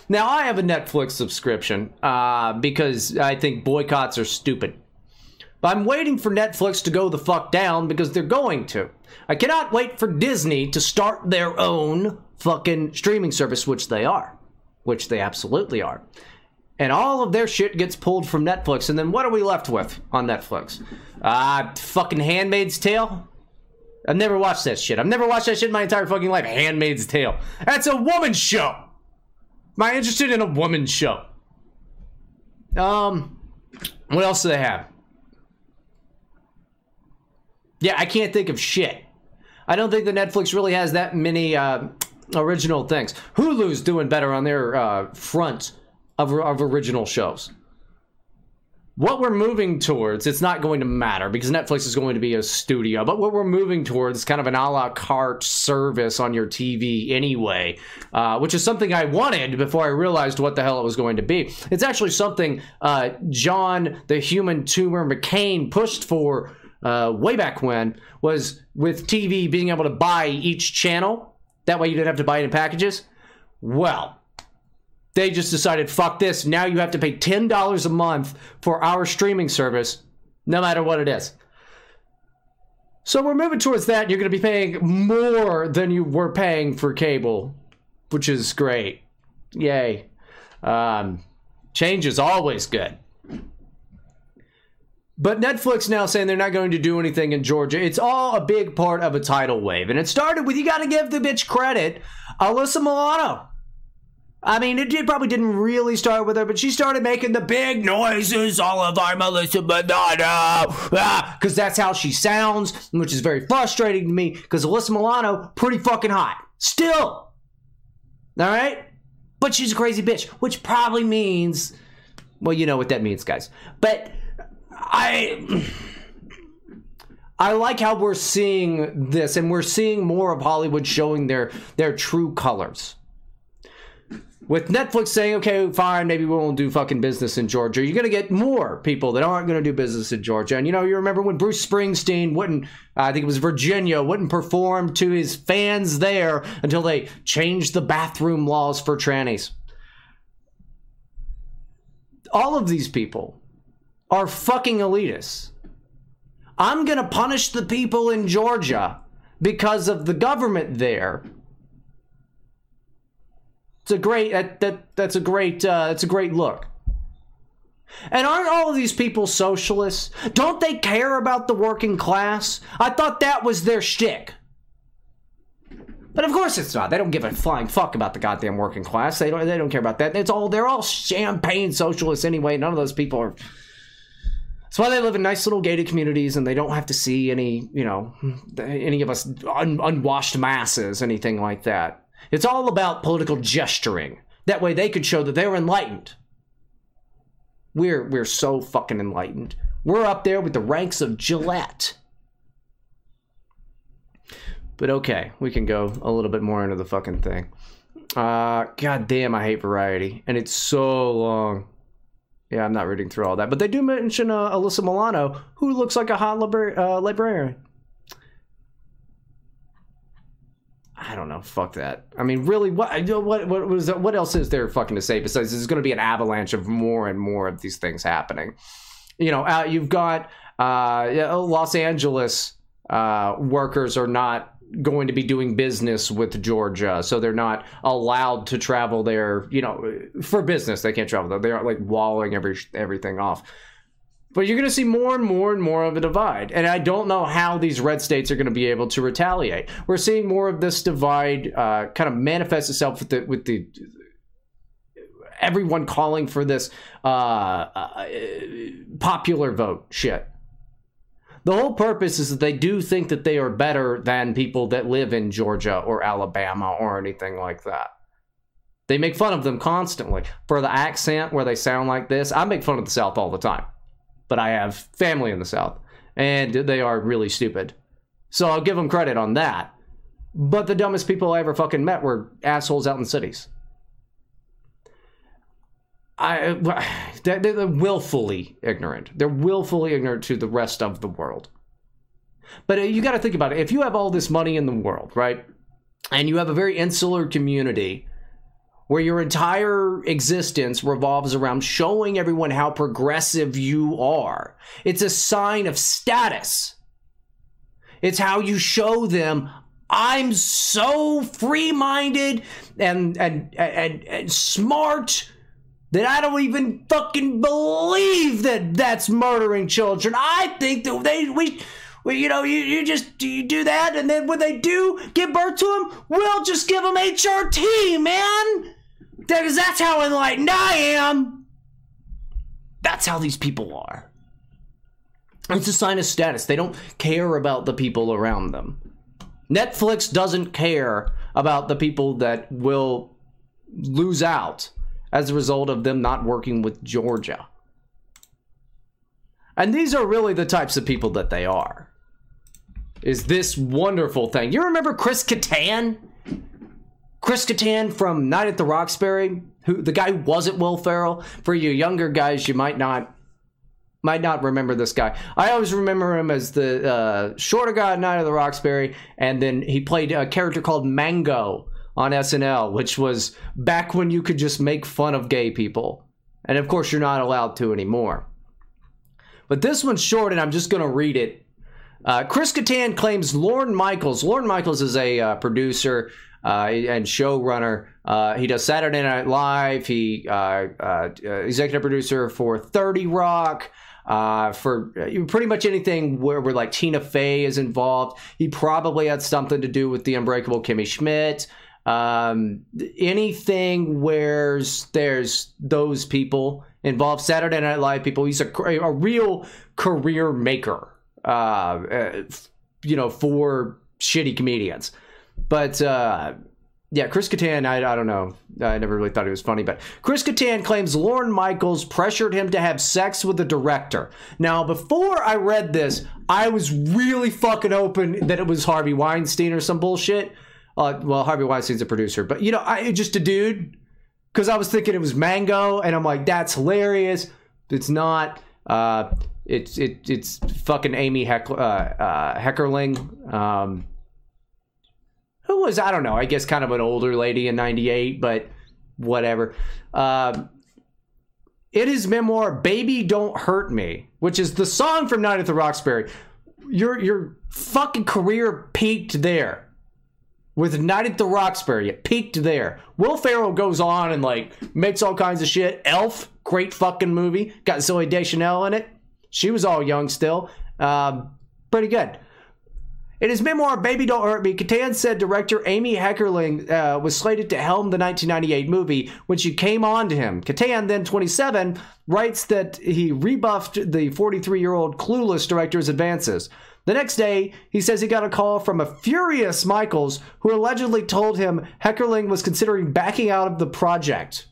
Now, I have a Netflix subscription uh, because I think boycotts are stupid. But I'm waiting for Netflix to go the fuck down because they're going to. I cannot wait for Disney to start their own fucking streaming service, which they are. Which they absolutely are. And all of their shit gets pulled from Netflix, and then what are we left with on Netflix? Uh, fucking Handmaid's Tale? I've never watched that shit. I've never watched that shit in my entire fucking life. Handmaid's Tale. That's a woman's show. Am I interested in a woman's show? Um, what else do they have? Yeah, I can't think of shit. I don't think the Netflix really has that many uh, original things. Hulu's doing better on their uh, front of, of original shows what we're moving towards, it's not going to matter because Netflix is going to be a studio. But what we're moving towards is kind of an a la carte service on your TV anyway, uh, which is something I wanted before I realized what the hell it was going to be. It's actually something uh, John, the human tumor McCain, pushed for uh, way back when, was with TV being able to buy each channel. That way you didn't have to buy it in packages. Well, they just decided, fuck this. Now you have to pay $10 a month for our streaming service no matter what it is. So we're moving towards that. You're going to be paying more than you were paying for cable, which is great. Yay. Um, change is always good. But Netflix now saying they're not going to do anything in Georgia. It's all a big part of a tidal wave. And it started with you got to give the bitch credit, Alyssa Milano. I mean, it probably didn't really start with her, but she started making the big noises, all of our Melissa Milano, ah, because that's how she sounds, which is very frustrating to me, because Alyssa Milano, pretty fucking hot. Still. All right? But she's a crazy bitch, which probably means, well, you know what that means, guys. But I. I like how we're seeing this, and we're seeing more of Hollywood showing their their true colors with Netflix saying, okay, fine, maybe we won't do fucking business in Georgia, you're going to get more people that aren't going to do business in Georgia. And you know, you remember when Bruce Springsteen wouldn't, uh, I think it was Virginia, wouldn't perform to his fans there until they changed the bathroom laws for trannies. All of these people are fucking elitists. I'm going to punish the people in Georgia because of the government there it's a great that, that that's a great uh, that's a great look. And aren't all of these people socialists? Don't they care about the working class? I thought that was their shtick. But of course it's not. They don't give a flying fuck about the goddamn working class. They don't. They don't care about that. It's all. They're all champagne socialists anyway. None of those people are. That's why they live in nice little gated communities and they don't have to see any, you know, any of us un- unwashed masses, anything like that. It's all about political gesturing. That way they could show that they're enlightened. We're we're so fucking enlightened. We're up there with the ranks of Gillette. But okay, we can go a little bit more into the fucking thing. Uh, God damn, I hate Variety, and it's so long. Yeah, I'm not reading through all that, but they do mention uh, Alyssa Milano, who looks like a hot libra- uh, librarian. I don't know. Fuck that. I mean, really, what what what was what else is there fucking to say besides there's going to be an avalanche of more and more of these things happening? You know, uh, you've got uh, Los Angeles uh, workers are not going to be doing business with Georgia, so they're not allowed to travel there. You know, for business they can't travel there. They are like walling every everything off. But you're going to see more and more and more of a divide. And I don't know how these red states are going to be able to retaliate. We're seeing more of this divide uh, kind of manifest itself with the, with the everyone calling for this uh, uh, popular vote shit. The whole purpose is that they do think that they are better than people that live in Georgia or Alabama or anything like that. They make fun of them constantly for the accent where they sound like this. I make fun of the South all the time but I have family in the South, and they are really stupid. So I'll give them credit on that. But the dumbest people I ever fucking met were assholes out in cities. I, they're, they're willfully ignorant. They're willfully ignorant to the rest of the world. But uh, you got to think about it. If you have all this money in the world, right, and you have a very insular community where your entire existence revolves around showing everyone how progressive you are. It's a sign of status. It's how you show them I'm so free-minded and and and, and smart that I don't even fucking believe that that's murdering children. I think that they we well, you know, you, you just you do that, and then when they do give birth to them, we'll just give them HRT, man. Because that's how enlightened I am. That's how these people are. It's a sign of status. They don't care about the people around them. Netflix doesn't care about the people that will lose out as a result of them not working with Georgia. And these are really the types of people that they are. Is this wonderful thing. You remember Chris Kattan? Chris Kattan from Night at the Roxbury, who the guy who wasn't Will Ferrell. For you younger guys, you might not might not remember this guy. I always remember him as the uh, shorter guy at Night of the Roxbury, and then he played a character called Mango on SNL, which was back when you could just make fun of gay people. And of course, you're not allowed to anymore. but this one's short, and I'm just going to read it. Uh, Chris Kattan claims Lorne Michaels. Lorne Michaels is a uh, producer uh, and showrunner. Uh, he does Saturday Night Live. He uh, uh, executive producer for 30 Rock. Uh, for uh, pretty much anything where, where like Tina Fey is involved, he probably had something to do with the Unbreakable Kimmy Schmidt. Um, anything where there's those people involved, Saturday Night Live people, he's a, a real career maker. Uh, uh, you know, for shitty comedians. But uh, yeah, Chris Kattan, I, I don't know. I never really thought he was funny, but Chris Kattan claims Lorne Michaels pressured him to have sex with the director. Now, before I read this, I was really fucking open that it was Harvey Weinstein or some bullshit. Uh, well, Harvey Weinstein's a producer, but you know, I just a dude because I was thinking it was Mango, and I'm like, that's hilarious. It's not. Uh, it's it, it's fucking Amy Heck, uh, uh, Heckerling. Um, was I don't know. I guess kind of an older lady in '98, but whatever. Um, his memoir "Baby Don't Hurt Me," which is the song from Night at the Roxbury. Your your fucking career peaked there with Night at the Roxbury. It peaked there. Will Ferrell goes on and like makes all kinds of shit. Elf, great fucking movie. Got Zooey Deschanel in it. She was all young still. Um, pretty good. In his memoir, Baby Don't Hurt Me, Kattan said director Amy Heckerling uh, was slated to helm the 1998 movie when she came on to him. Kattan, then 27, writes that he rebuffed the 43 year old clueless director's advances. The next day, he says he got a call from a furious Michaels who allegedly told him Heckerling was considering backing out of the project.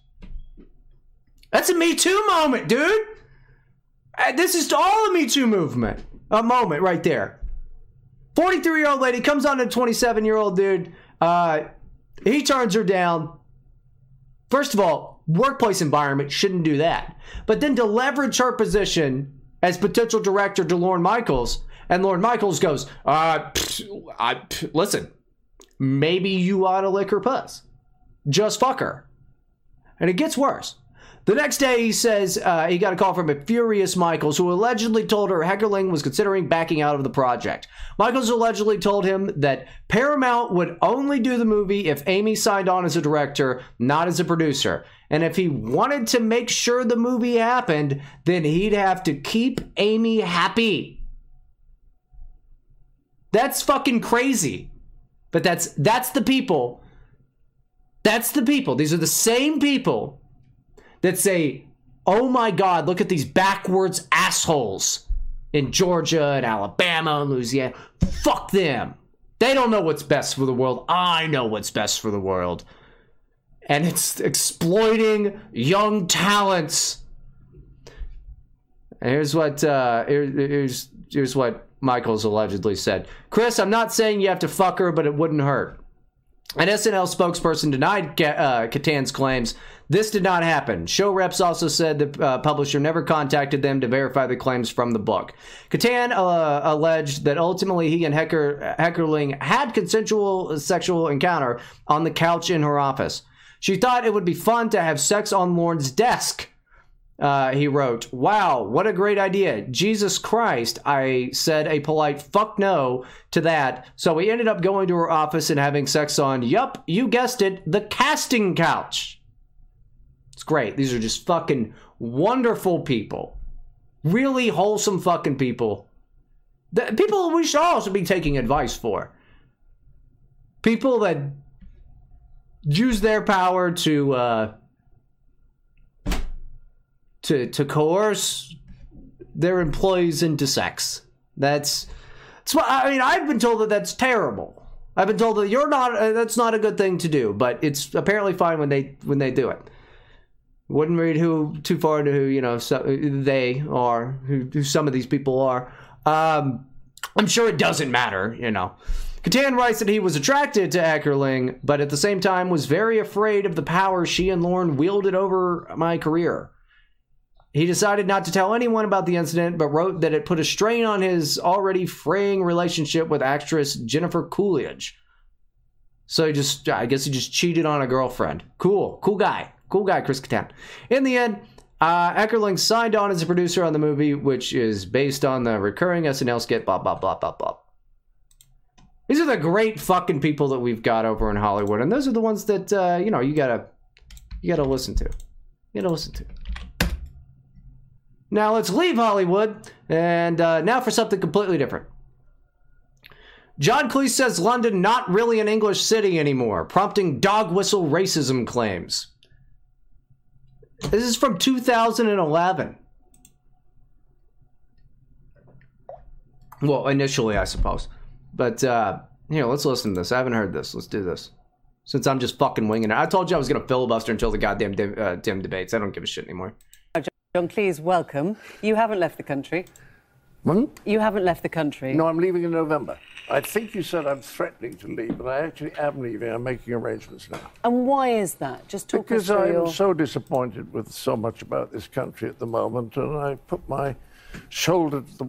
That's a Me Too moment, dude! Uh, this is all a Me Too movement. A moment right there. 43 year old lady comes on to 27 year old dude. Uh, he turns her down. First of all, workplace environment shouldn't do that. But then to leverage her position as potential director to Lorne Michaels, and Lorne Michaels goes, uh, I, listen, maybe you ought to lick her puss. Just fuck her. And it gets worse. The next day, he says uh, he got a call from a furious Michaels who allegedly told her Heckerling was considering backing out of the project. Michaels allegedly told him that Paramount would only do the movie if Amy signed on as a director, not as a producer. And if he wanted to make sure the movie happened, then he'd have to keep Amy happy. That's fucking crazy. But that's that's the people. That's the people. These are the same people that say, oh my God, look at these backwards assholes in Georgia and Alabama and Louisiana. Fuck them. They don't know what's best for the world. I know what's best for the world. And it's exploiting young talents. Here's what uh, here's here's what Michaels allegedly said. Chris, I'm not saying you have to fuck her, but it wouldn't hurt. An SNL spokesperson denied uh, Kattan's claims. This did not happen. Show reps also said the uh, publisher never contacted them to verify the claims from the book. Kattan uh, alleged that ultimately he and Hecker, Heckerling had consensual sexual encounter on the couch in her office. She thought it would be fun to have sex on Lorne's desk. Uh, he wrote, Wow, what a great idea. Jesus Christ. I said a polite fuck no to that. So we ended up going to her office and having sex on, yup, you guessed it, the casting couch. It's great. These are just fucking wonderful people. Really wholesome fucking people. The people we should also be taking advice for. People that use their power to, uh, to to coerce their employees into sex. That's that's what I mean. I've been told that that's terrible. I've been told that you're not. Uh, that's not a good thing to do. But it's apparently fine when they when they do it. Wouldn't read who too far into who you know so, they are, who, who some of these people are. Um, I'm sure it doesn't matter, you know. Kattan writes that he was attracted to Heckerling, but at the same time was very afraid of the power she and Lorne wielded over my career. He decided not to tell anyone about the incident, but wrote that it put a strain on his already fraying relationship with actress Jennifer Coolidge. So he just, I guess he just cheated on a girlfriend. Cool, cool guy. Cool guy, Chris Kattan. In the end, Uh, Eckerling signed on as a producer on the movie, which is based on the recurring SNL skit, blah, blah, blah, blah, blah. These are the great fucking people that we've got over in Hollywood, and those are the ones that, uh, you know, you gotta, you gotta listen to. You gotta listen to. Now let's leave Hollywood, and uh, now for something completely different. John Cleese says London not really an English city anymore, prompting dog whistle racism claims. This is from 2011. Well, initially, I suppose. But uh, here, let's listen to this. I haven't heard this. Let's do this. Since I'm just fucking winging it. I told you I was going to filibuster until the goddamn de- uh, damn debates. I don't give a shit anymore. John Cleese, welcome. You haven't left the country. Hmm? You haven't left the country. No, I'm leaving in November. I think you said I'm threatening to leave, but I actually am leaving. I'm making arrangements now. And why is that? Just talk Because I'm your... so disappointed with so much about this country at the moment, and I put my shoulder to the.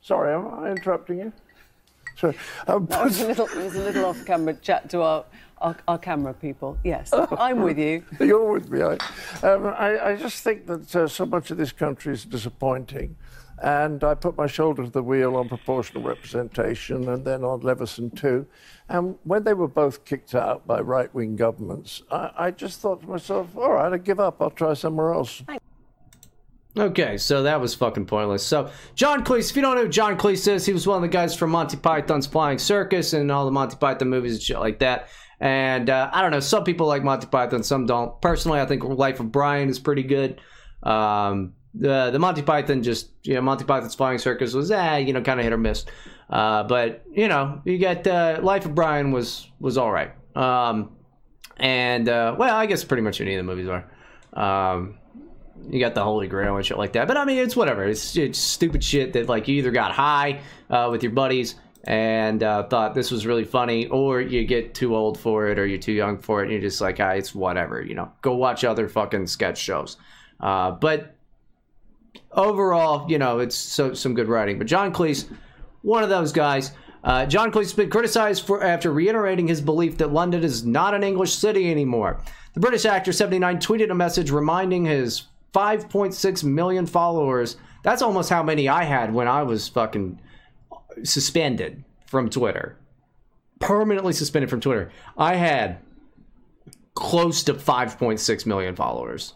Sorry, am I interrupting you? Sorry. Um, That was a little, it was a little off-camera chat to our, our, our camera people. Yes, I'm with you. You're with me. I, um, I, I just think that uh, so much of this country is disappointing. And I put my shoulder to the wheel on proportional representation and then on Leveson too. And when they were both kicked out by right wing governments, I, I just thought to myself, all right, I give up. I'll try somewhere else. Okay, so that was fucking pointless. So, John Cleese, if you don't know who John Cleese is, he was one of the guys from Monty Python's Flying Circus and all the Monty Python movies and shit like that. And uh, I don't know, some people like Monty Python, some don't. Personally, I think Life of Brian is pretty good. Um, the the Monty Python just you know Monty Python's Flying Circus was eh you know kind of hit or miss, uh, but you know you get uh, Life of Brian was was all right. Um, and uh, well, I guess pretty much any of the movies are. Um, you got the Holy Grail and shit like that. But I mean, it's whatever. It's, it's stupid shit that like you either got high uh, with your buddies and uh, thought this was really funny, or you get too old for it, or you're too young for it, and you're just like, ah, it's whatever. You know, go watch other fucking sketch shows. Uh, but overall, you know, it's so some good writing. But John Cleese, one of those guys. Uh, John Cleese has been criticized for after reiterating his belief that London is not an English city anymore. The British actor 79 tweeted a message reminding his 5.6 million followers. That's almost how many I had when I was fucking suspended from Twitter. Permanently suspended from Twitter. I had close to 5.6 million followers.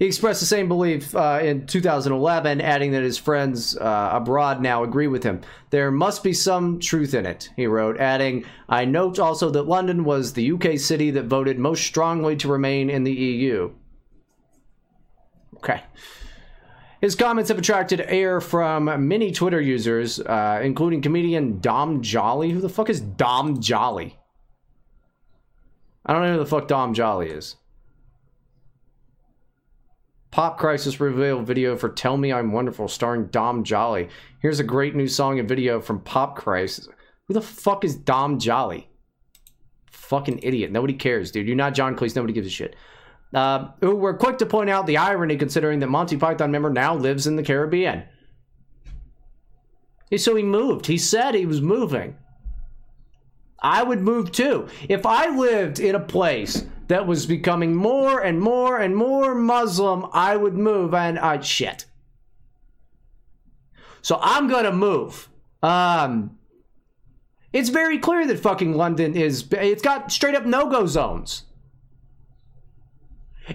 He expressed the same belief uh, in 2011, adding that his friends uh, abroad now agree with him. There must be some truth in it, he wrote, adding, I note also that London was the UK city that voted most strongly to remain in the EU. Okay. His comments have attracted air from many Twitter users, uh, including comedian Dom Jolly. Who the fuck is Dom Jolly? I don't know who the fuck Dom Jolly is. Pop Crisis reveal video for Tell Me I'm Wonderful starring Dom Jolly. Here's a great new song and video from Pop Crisis. Who the fuck is Dom Jolly? Fucking idiot. Nobody cares, dude. You're not John Cleese. Nobody gives a shit. Uh, were quick to point out the irony considering that Monty Python member now lives in the Caribbean. So he moved. He said he was moving. I would move too. If I lived in a place that was becoming more and more and more Muslim, I would move and I'd shit. So I'm gonna move. Um, it's very clear that fucking London is. It's got straight up no go zones.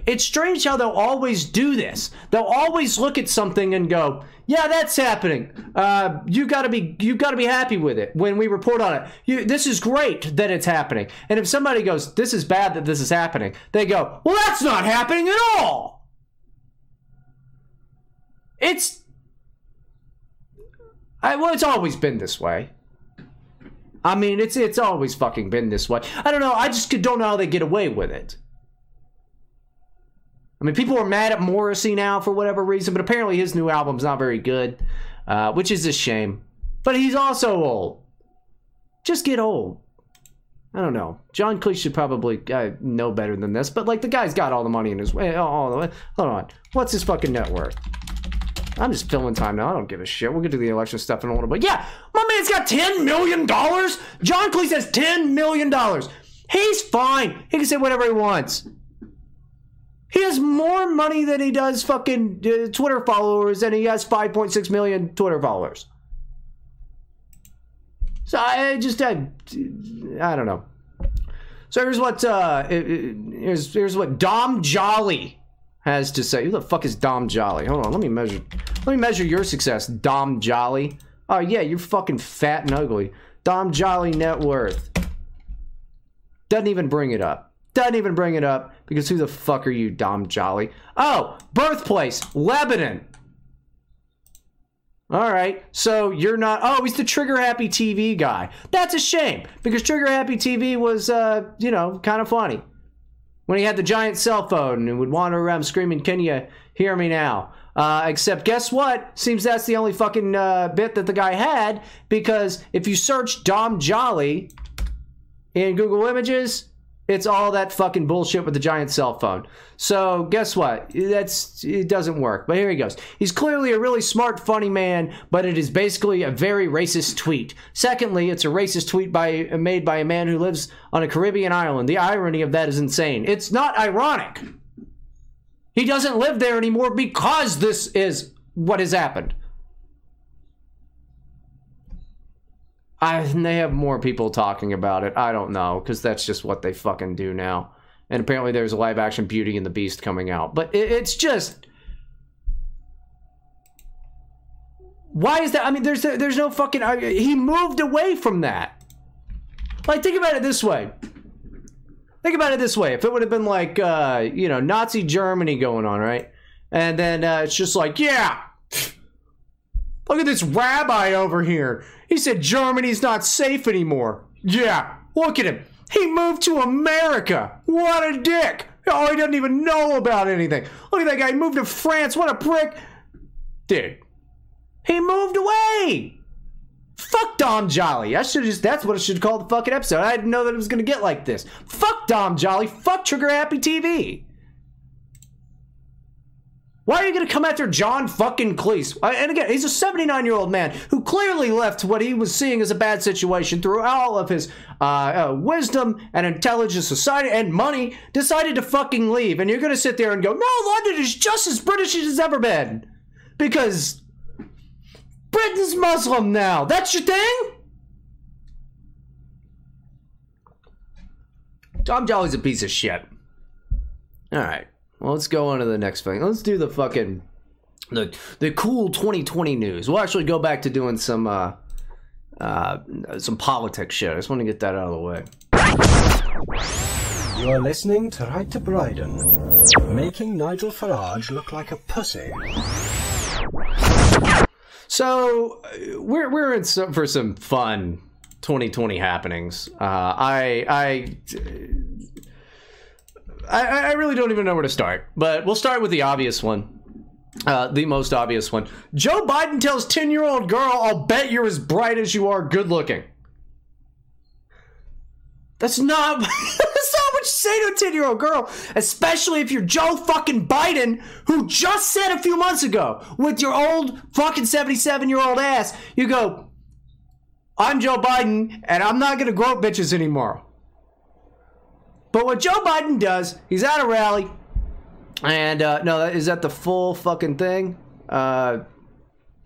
It's strange how they'll always do this. They'll always look at something and go, "Yeah, that's happening. Uh, you got to be you got to be happy with it when we report on it. You, this is great that it's happening." And if somebody goes, "This is bad that this is happening," they go, "Well, that's not happening at all." It's I, well, it's always been this way. I mean, it's it's always fucking been this way. I don't know. I just don't know how they get away with it. I mean, people are mad at Morrissey now for whatever reason, but apparently his new album's not very good, uh, which is a shame. But he's also old. Just get old. I don't know. John Cleese should probably uh, know better than this, but like the guy's got all the money in his way. All the way. Hold on. What's his fucking net worth? I'm just filling time now. I don't give a shit. We'll get to the election stuff in a little bit. Yeah, my man's got $10 million. John Cleese has $10 million. He's fine. He can say whatever he wants. He has more money than he does fucking uh, Twitter followers, and he has 5.6 million Twitter followers. So I just I, I don't know. So here's what uh, here's here's what Dom Jolly has to say. Who the fuck is Dom Jolly? Hold on, let me measure. Let me measure your success, Dom Jolly. Oh yeah, you're fucking fat and ugly. Dom Jolly net worth. Doesn't even bring it up. Doesn't even bring it up because who the fuck are you, Dom Jolly? Oh, birthplace, Lebanon. All right, so you're not. Oh, he's the Trigger Happy TV guy. That's a shame because Trigger Happy TV was, uh, you know, kind of funny when he had the giant cell phone and would wander around screaming, "Can you hear me now?" Uh, except, guess what? Seems that's the only fucking uh, bit that the guy had because if you search Dom Jolly in Google Images, it's all that fucking bullshit with the giant cell phone. So guess what? That's it doesn't work. But here he goes. He's clearly a really smart, funny man, but it is basically a very racist tweet. Secondly, it's a racist tweet by made by a man who lives on a Caribbean island. The irony of that is insane. It's not ironic. He doesn't live there anymore because this is what has happened. I they have more people talking about it. I don't know because that's just what they fucking do now. And apparently, there's a live action Beauty and the Beast coming out. But it, it's just. Why is that? I mean, there's there's no fucking. He moved away from that. Like, think about it this way. Think about it this way. If it would have been like, uh, you know, Nazi Germany going on, right? And then uh, it's just like, yeah, look at this rabbi over here. He said Germany's not safe anymore. Yeah, look at him. He moved to America. What a dick. Oh, he doesn't even know about anything. Look at that guy. He moved to France. What a prick. Dude, he moved away. Fuck Dom Jolly. I should just, that's what I should call the fucking episode. I didn't know that it was going to get like this. Fuck Dom Jolly. Fuck Trigger Happy TV. Why are you going to come after John fucking Cleese? And again, he's a 79 year old man who clearly left what he was seeing as a bad situation through all of his uh, uh, wisdom and intelligence, society, and money, decided to fucking leave. And you're going to sit there and go, no, London is just as British as it's ever been. Because Britain's Muslim now. That's your thing? Tom Jolly's a piece of shit. All right. Well, let's go on to the next thing. Let's do the fucking the the cool 2020 news. We'll actually go back to doing some uh uh some politics shit. I just want to get that out of the way. You're listening to Right to Bryden, making Nigel Farage look like a pussy. So we're we're in some, for some fun 2020 happenings. Uh, I I I, I really don't even know where to start, but we'll start with the obvious one. Uh, the most obvious one. Joe Biden tells 10 year old girl, I'll bet you're as bright as you are good looking. That's not, that's not what you say to a 10 year old girl, especially if you're Joe fucking Biden, who just said a few months ago with your old fucking 77 year old ass, you go, I'm Joe Biden and I'm not gonna grope bitches anymore. But what Joe Biden does, he's at a rally, and uh, no, is that the full fucking thing? Uh,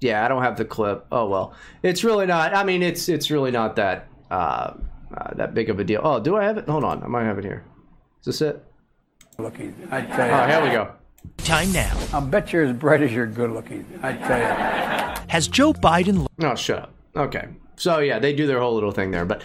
yeah, I don't have the clip. Oh well, it's really not. I mean, it's it's really not that uh, uh, that big of a deal. Oh, do I have it? Hold on, I might have it here. Is this it? Looking, I tell you. Oh, here we go. Time now. I bet you're as bright as you're good looking. I tell you. Has Joe Biden? No, shut up. Okay, so yeah, they do their whole little thing there, but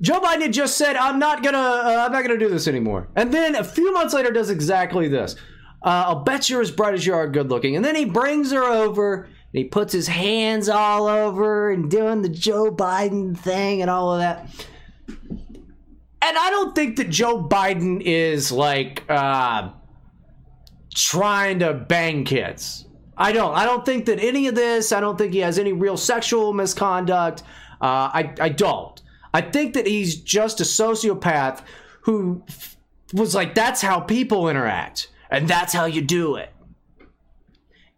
Joe Biden just said, "I'm not gonna, uh, I'm not gonna do this anymore," and then a few months later does exactly this. Uh, I'll bet you're as bright as you are good looking, and then he brings her over and he puts his hands all over and doing the Joe Biden thing and all of that. And I don't think that Joe Biden is like uh, trying to bang kids. I don't. I don't think that any of this. I don't think he has any real sexual misconduct. Uh, I I don't. I think that he's just a sociopath who was like, that's how people interact, and that's how you do it.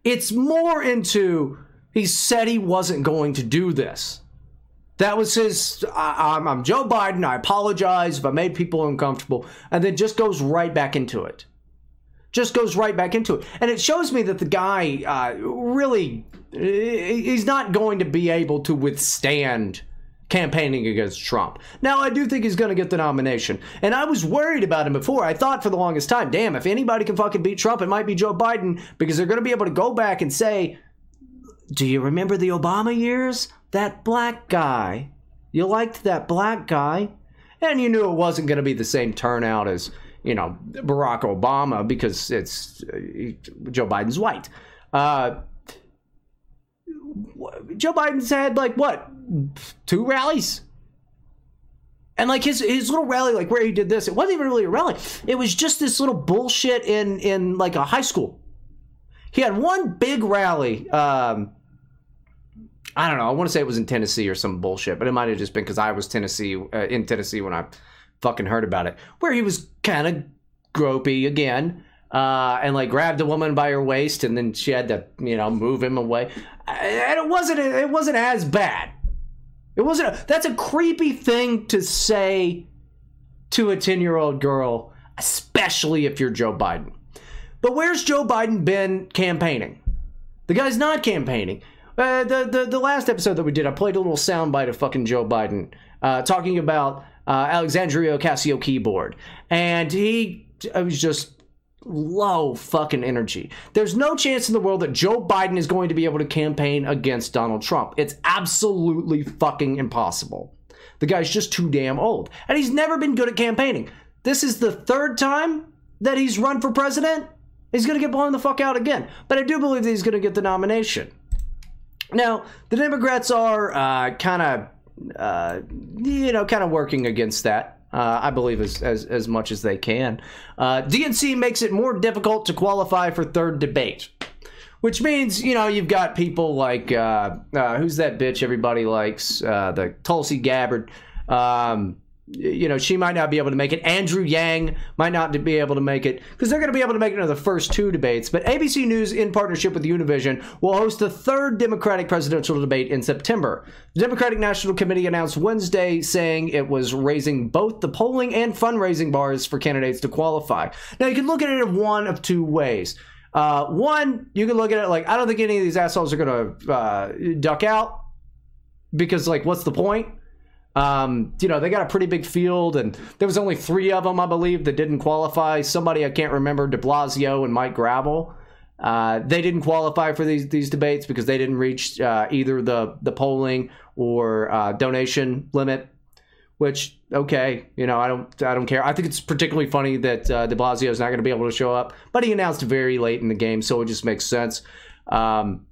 It's more into he said he wasn't going to do this. That was his. I, am I'm Joe Biden. I apologize if I made people uncomfortable, and then just goes right back into it. just goes right back into it. And it shows me that the guy uh, really, he's not going to be able to withstand campaigning against Trump. Now, I do think he's going to get the nomination. And I was worried about him before. I thought for the longest time, damn, if anybody can fucking beat Trump, it might be Joe Biden because they're going to be able to go back and say, do you remember the Obama years? That black guy. You liked that black guy? And you knew it wasn't going to be the same turnout as, you know, Barack Obama because it's uh, Joe Biden's white. Uh, Joe Biden's had like what two rallies, and like his his little rally, like where he did this, it wasn't even really a rally. It was just this little bullshit in in like a high school. He had one big rally. Um, I don't know. I want to say it was in Tennessee or some bullshit, but it might have just been because I was Tennessee uh, in Tennessee when I fucking heard about it. Where he was kind of gropey again, uh, and like grabbed a woman by her waist, and then she had to you know move him away. And it wasn't it wasn't as bad. It wasn't. A, that's a creepy thing to say to a ten year old girl, especially if you're Joe Biden. But where's Joe Biden been campaigning? The guy's not campaigning. Uh, the, the the last episode that we did, I played a little soundbite of fucking Joe Biden uh, talking about uh, Alexandria Ocasio keyboard, and he I was just low fucking energy. There's no chance in the world that Joe Biden is going to be able to campaign against Donald Trump. It's absolutely fucking impossible. The guy's just too damn old, and he's never been good at campaigning. This is the third time that he's run for president. He's going to get blown the fuck out again. But I do believe that he's going to get the nomination. Now, the Democrats are uh, kind of, uh, you know, kind of working against that. Uh, I believe as, as as much as they can. Uh, DNC makes it more difficult to qualify for third debate, which means you know you've got people like uh, uh who's that bitch everybody likes, uh, the Tulsi Gabbard. Um, you know, she might not be able to make it. Andrew Yang might not be able to make it because they're going to be able to make it into the first two debates. But ABC News, in partnership with Univision, will host the third Democratic presidential debate in September. The Democratic National Committee announced Wednesday saying it was raising both the polling and fundraising bars for candidates to qualify. Now, you can look at it in one of two ways. Uh, one, you can look at it like, I don't think any of these assholes are going to uh, duck out because, like, what's the point? Um, you know, they got a pretty big field, and there was only three of them, I believe, that didn't qualify. Somebody I can't remember, De Blasio and Mike Gravel. Uh, they didn't qualify for these these debates because they didn't reach uh, either the the polling or uh, donation limit. Which okay, you know, I don't I don't care. I think it's particularly funny that uh, De Blasio is not going to be able to show up, but he announced very late in the game, so it just makes sense. Um,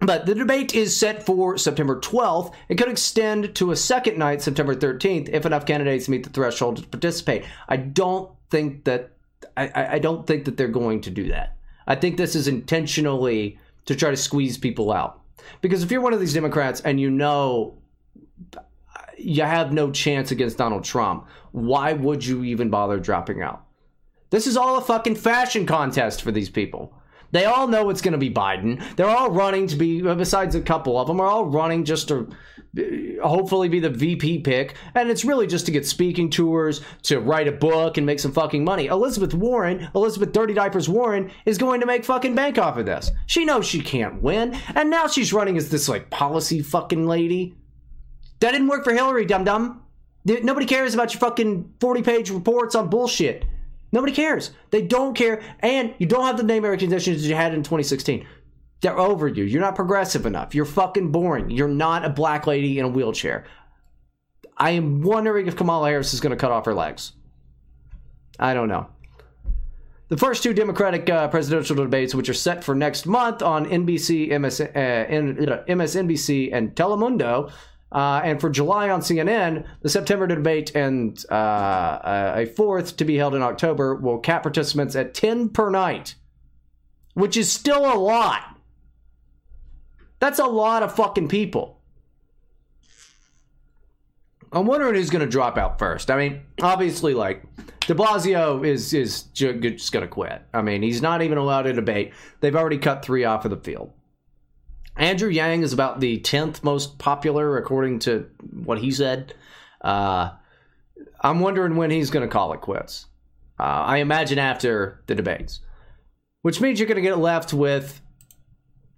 but the debate is set for September 12th. It could extend to a second night, September 13th, if enough candidates meet the threshold to participate. I don't think that I, I don't think that they're going to do that. I think this is intentionally to try to squeeze people out. Because if you're one of these Democrats and you know you have no chance against Donald Trump, why would you even bother dropping out? This is all a fucking fashion contest for these people. They all know it's going to be Biden. They're all running to be, besides a couple of them, are all running just to uh, hopefully be the VP pick. And it's really just to get speaking tours, to write a book, and make some fucking money. Elizabeth Warren, Elizabeth Dirty Diapers Warren, is going to make fucking bank off of this. She knows she can't win. And now she's running as this, like, policy fucking lady. That didn't work for Hillary, dum dum. Nobody cares about your fucking 40 page reports on bullshit. Nobody cares. They don't care. And you don't have the name conditions you had in 2016. They're over you. You're not progressive enough. You're fucking boring. You're not a black lady in a wheelchair. I am wondering if Kamala Harris is going to cut off her legs. I don't know. The first two Democratic uh, presidential debates, which are set for next month on NBC, MS, uh, MSNBC, and Telemundo, uh, and for July on CNN, the September debate and uh, a fourth to be held in October will cap participants at 10 per night, which is still a lot. That's a lot of fucking people. I'm wondering who's going to drop out first. I mean, obviously, like De Blasio is is just going to quit. I mean, he's not even allowed to debate. They've already cut three off of the field. Andrew Yang is about the 10th most popular, according to what he said. Uh, I'm wondering when he's going to call it quits. Uh, I imagine after the debates. which means you're going to get left with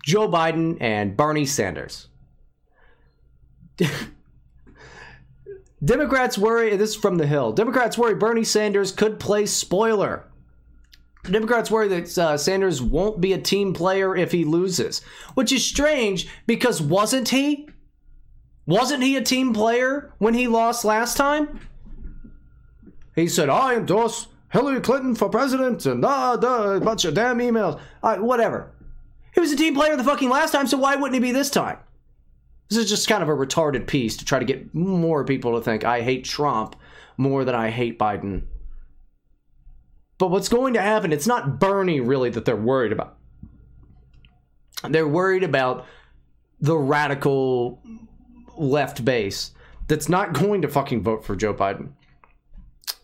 Joe Biden and Bernie Sanders. Democrats worry, this is from the Hill. Democrats worry Bernie Sanders could play spoiler. Democrats worry that uh, Sanders won't be a team player if he loses, which is strange because wasn't he? Wasn't he a team player when he lost last time? He said, I endorse Hillary Clinton for president and uh, uh, a bunch of damn emails. Whatever. He was a team player the fucking last time, so why wouldn't he be this time? This is just kind of a retarded piece to try to get more people to think I hate Trump more than I hate Biden. But what's going to happen, it's not Bernie really that they're worried about. They're worried about the radical left base that's not going to fucking vote for Joe Biden.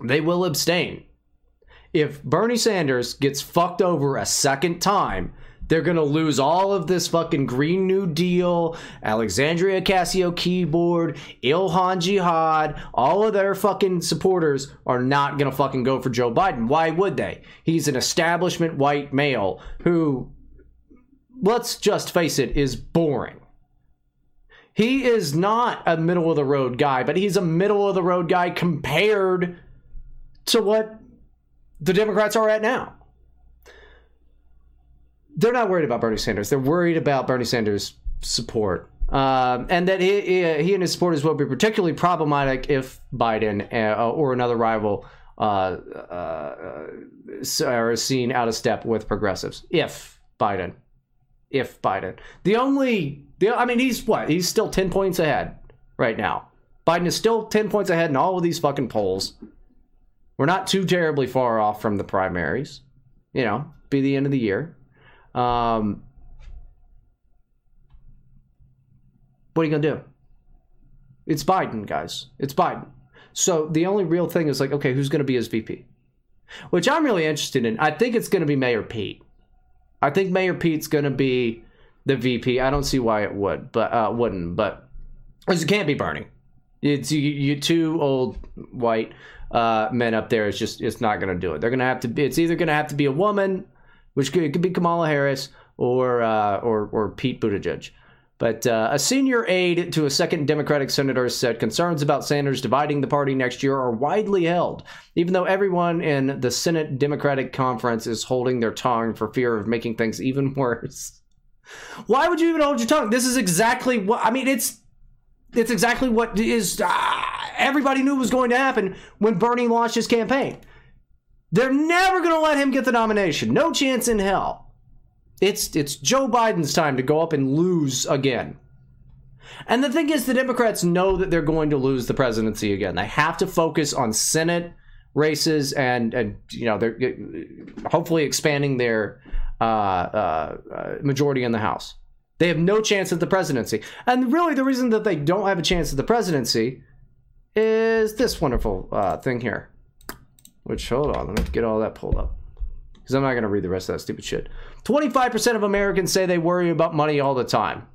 They will abstain. If Bernie Sanders gets fucked over a second time, they're going to lose all of this fucking Green New Deal, Alexandria Ocasio keyboard, Ilhan Jihad, all of their fucking supporters are not going to fucking go for Joe Biden. Why would they? He's an establishment white male who, let's just face it, is boring. He is not a middle of the road guy, but he's a middle of the road guy compared to what the Democrats are at now they're not worried about Bernie Sanders. They're worried about Bernie Sanders' support. Um, and that he, he, he, and his supporters will be particularly problematic if Biden uh, or another rival uh, uh, are seen out of step with progressives. If Biden, if Biden, the only, the, I mean, he's what? He's still ten points ahead right now. Biden is still ten points ahead in all of these fucking polls. We're not too terribly far off from the primaries. You know, be the end of the year. Um, what are you going to do? It's Biden, guys. It's Biden. So the only real thing is like, okay, who's going to be his VP? Which I'm really interested in. I think it's going to be Mayor Pete. I think Mayor Pete's going to be the VP. I don't see why it would, but uh, wouldn't. But it can't be Bernie. It's you, you two old white uh, men up there. It's just it's not going to do it. They're going to have to. Be, it's either going to have to be a woman which could, could be Kamala Harris or uh, or or Pete Buttigieg. But uh, a senior aide to a second Democratic senator said concerns about Sanders dividing the party next year are widely held, even though everyone in the Senate Democratic Conference is holding their tongue for fear of making things even worse. Why would you even hold your tongue? This is exactly what I mean. It's it's exactly what is uh, everybody knew was going to happen when Bernie launched his campaign. They're never going to let him get the nomination. No chance in hell. It's it's Joe Biden's time to go up and lose again. And the thing is the Democrats know that they're going to lose the presidency again. They have to focus on Senate races and and you know they're hopefully expanding their uh, uh, uh, majority in the House. They have no chance at the presidency. And really the reason that they don't have a chance at the presidency is this wonderful uh, thing here. Which, hold on, let me get all that pulled up. Because I'm not going to read the rest of that stupid shit. 25% of Americans say they worry about money all the time.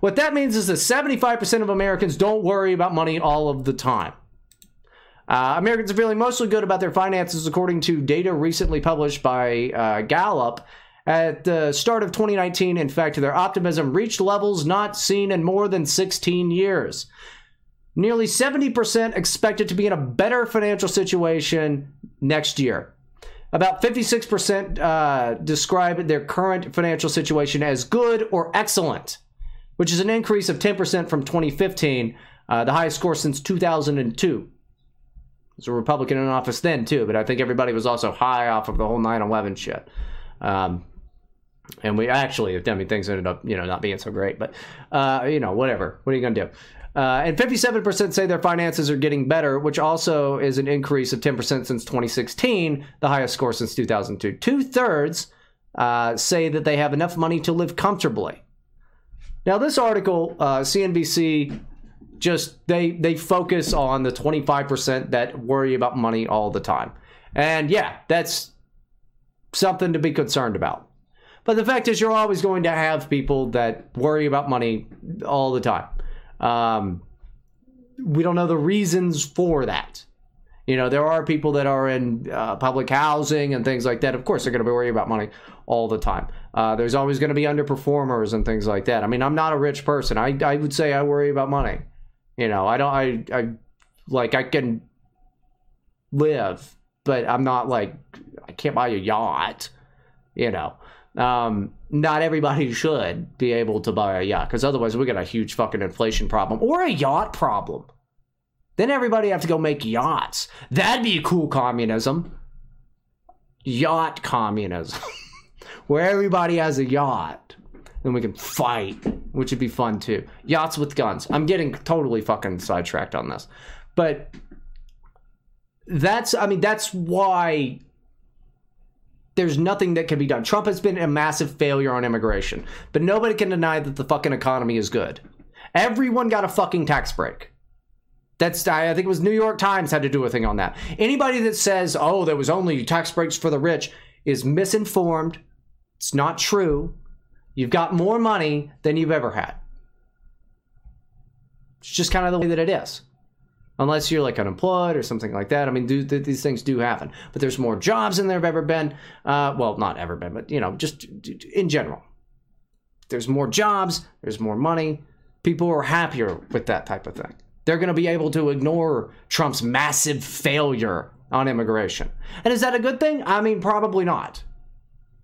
What that means is that 75% of Americans don't worry about money all of the time. Uh, Americans are feeling mostly good about their finances, according to data recently published by uh, Gallup. At the start of 2019, in fact, their optimism reached levels not seen in more than 16 years. Nearly 70% expected to be in a better financial situation next year. About 56% uh, describe their current financial situation as good or excellent, which is an increase of 10% from 2015, uh, the highest score since 2002. There's a Republican in office then, too, but I think everybody was also high off of the whole 9 11 shit. Um, and we actually, I mean, things ended up, you know, not being so great, but, uh, you know, whatever. What are you going to do? Uh, and 57% say their finances are getting better, which also is an increase of 10% since 2016, the highest score since 2002. Two thirds uh, say that they have enough money to live comfortably. Now, this article, uh, CNBC, just they they focus on the 25% that worry about money all the time, and yeah, that's something to be concerned about. But the fact is, you're always going to have people that worry about money all the time. Um, we don't know the reasons for that. You know, there are people that are in uh, public housing and things like that. Of course, they're going to be worried about money all the time. Uh, there's always going to be underperformers and things like that. I mean, I'm not a rich person. I, I would say I worry about money. You know, I don't, I, I, like, I can live, but I'm not like, I can't buy a yacht, you know. Um, not everybody should be able to buy a yacht because otherwise we got a huge fucking inflation problem or a yacht problem. Then everybody have to go make yachts. That'd be cool communism. Yacht communism. Where everybody has a yacht. Then we can fight, which would be fun too. Yachts with guns. I'm getting totally fucking sidetracked on this. But that's I mean, that's why there's nothing that can be done. Trump has been a massive failure on immigration, but nobody can deny that the fucking economy is good. Everyone got a fucking tax break. That's I think it was New York Times had to do a thing on that. Anybody that says, "Oh, there was only tax breaks for the rich," is misinformed. It's not true. You've got more money than you've ever had. It's just kind of the way that it is. Unless you're like unemployed or something like that. I mean, do, th- these things do happen. But there's more jobs than there have ever been. Uh, well, not ever been, but you know, just in general. There's more jobs. There's more money. People are happier with that type of thing. They're going to be able to ignore Trump's massive failure on immigration. And is that a good thing? I mean, probably not.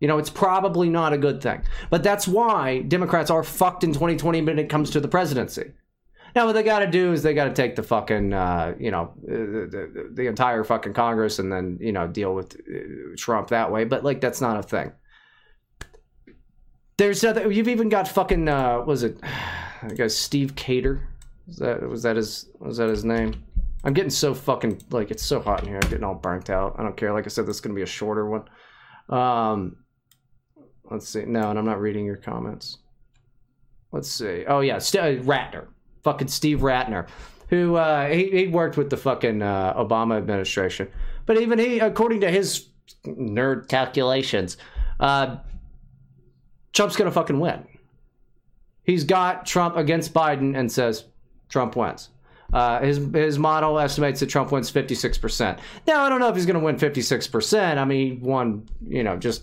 You know, it's probably not a good thing. But that's why Democrats are fucked in 2020 when it comes to the presidency. Now, what they got to do is they got to take the fucking, uh, you know, the, the, the, entire fucking Congress and then, you know, deal with uh, Trump that way. But, like, that's not a thing. There's other, you've even got fucking, uh, was it, I guess Steve Cater? Was that, was that his, was that his name? I'm getting so fucking, like, it's so hot in here. I'm getting all burnt out. I don't care. Like I said, this is to be a shorter one. Um, let's see. No, and I'm not reading your comments. Let's see. Oh, yeah, St- Ratner fucking Steve Ratner, who uh, he, he worked with the fucking uh, Obama administration. But even he, according to his nerd calculations, uh, Trump's gonna fucking win. He's got Trump against Biden and says Trump wins. Uh, his his model estimates that Trump wins 56%. Now, I don't know if he's going to win 56%. I mean, he won, you know, just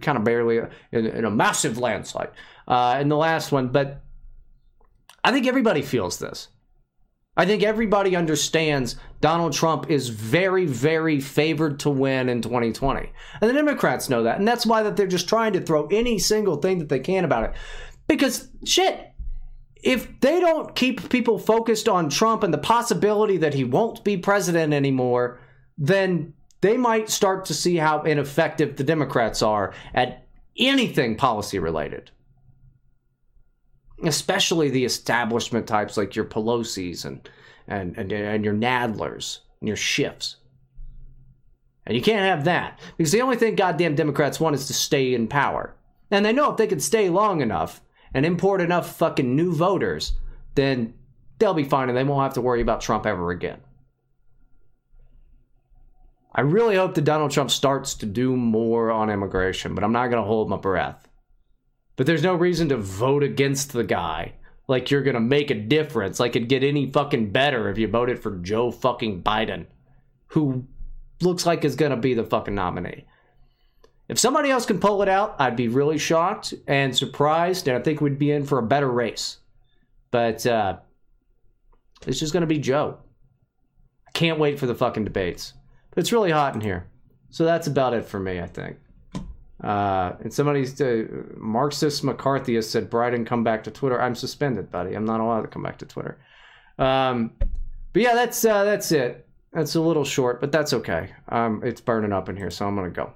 kind of barely in, in a massive landslide uh, in the last one. But I think everybody feels this. I think everybody understands Donald Trump is very, very favored to win in 2020. And the Democrats know that. And that's why that they're just trying to throw any single thing that they can about it. Because shit, if they don't keep people focused on Trump and the possibility that he won't be president anymore, then they might start to see how ineffective the Democrats are at anything policy related especially the establishment types like your Pelosi's and and and, and your Nadlers and your Schiffs. And you can't have that because the only thing goddamn Democrats want is to stay in power. And they know if they can stay long enough and import enough fucking new voters, then they'll be fine and they won't have to worry about Trump ever again. I really hope that Donald Trump starts to do more on immigration, but I'm not going to hold my breath. But there's no reason to vote against the guy. Like you're gonna make a difference. Like it'd get any fucking better if you voted for Joe fucking Biden, who looks like is gonna be the fucking nominee. If somebody else can pull it out, I'd be really shocked and surprised, and I think we'd be in for a better race. But uh, it's just gonna be Joe. I can't wait for the fucking debates. But it's really hot in here. So that's about it for me, I think. Uh, and somebody's uh, Marxist McCarthyist said, Biden, come back to Twitter. I'm suspended, buddy. I'm not allowed to come back to Twitter. Um, but yeah, that's uh, that's it. That's a little short, but that's okay. Um, it's burning up in here, so I'm gonna go.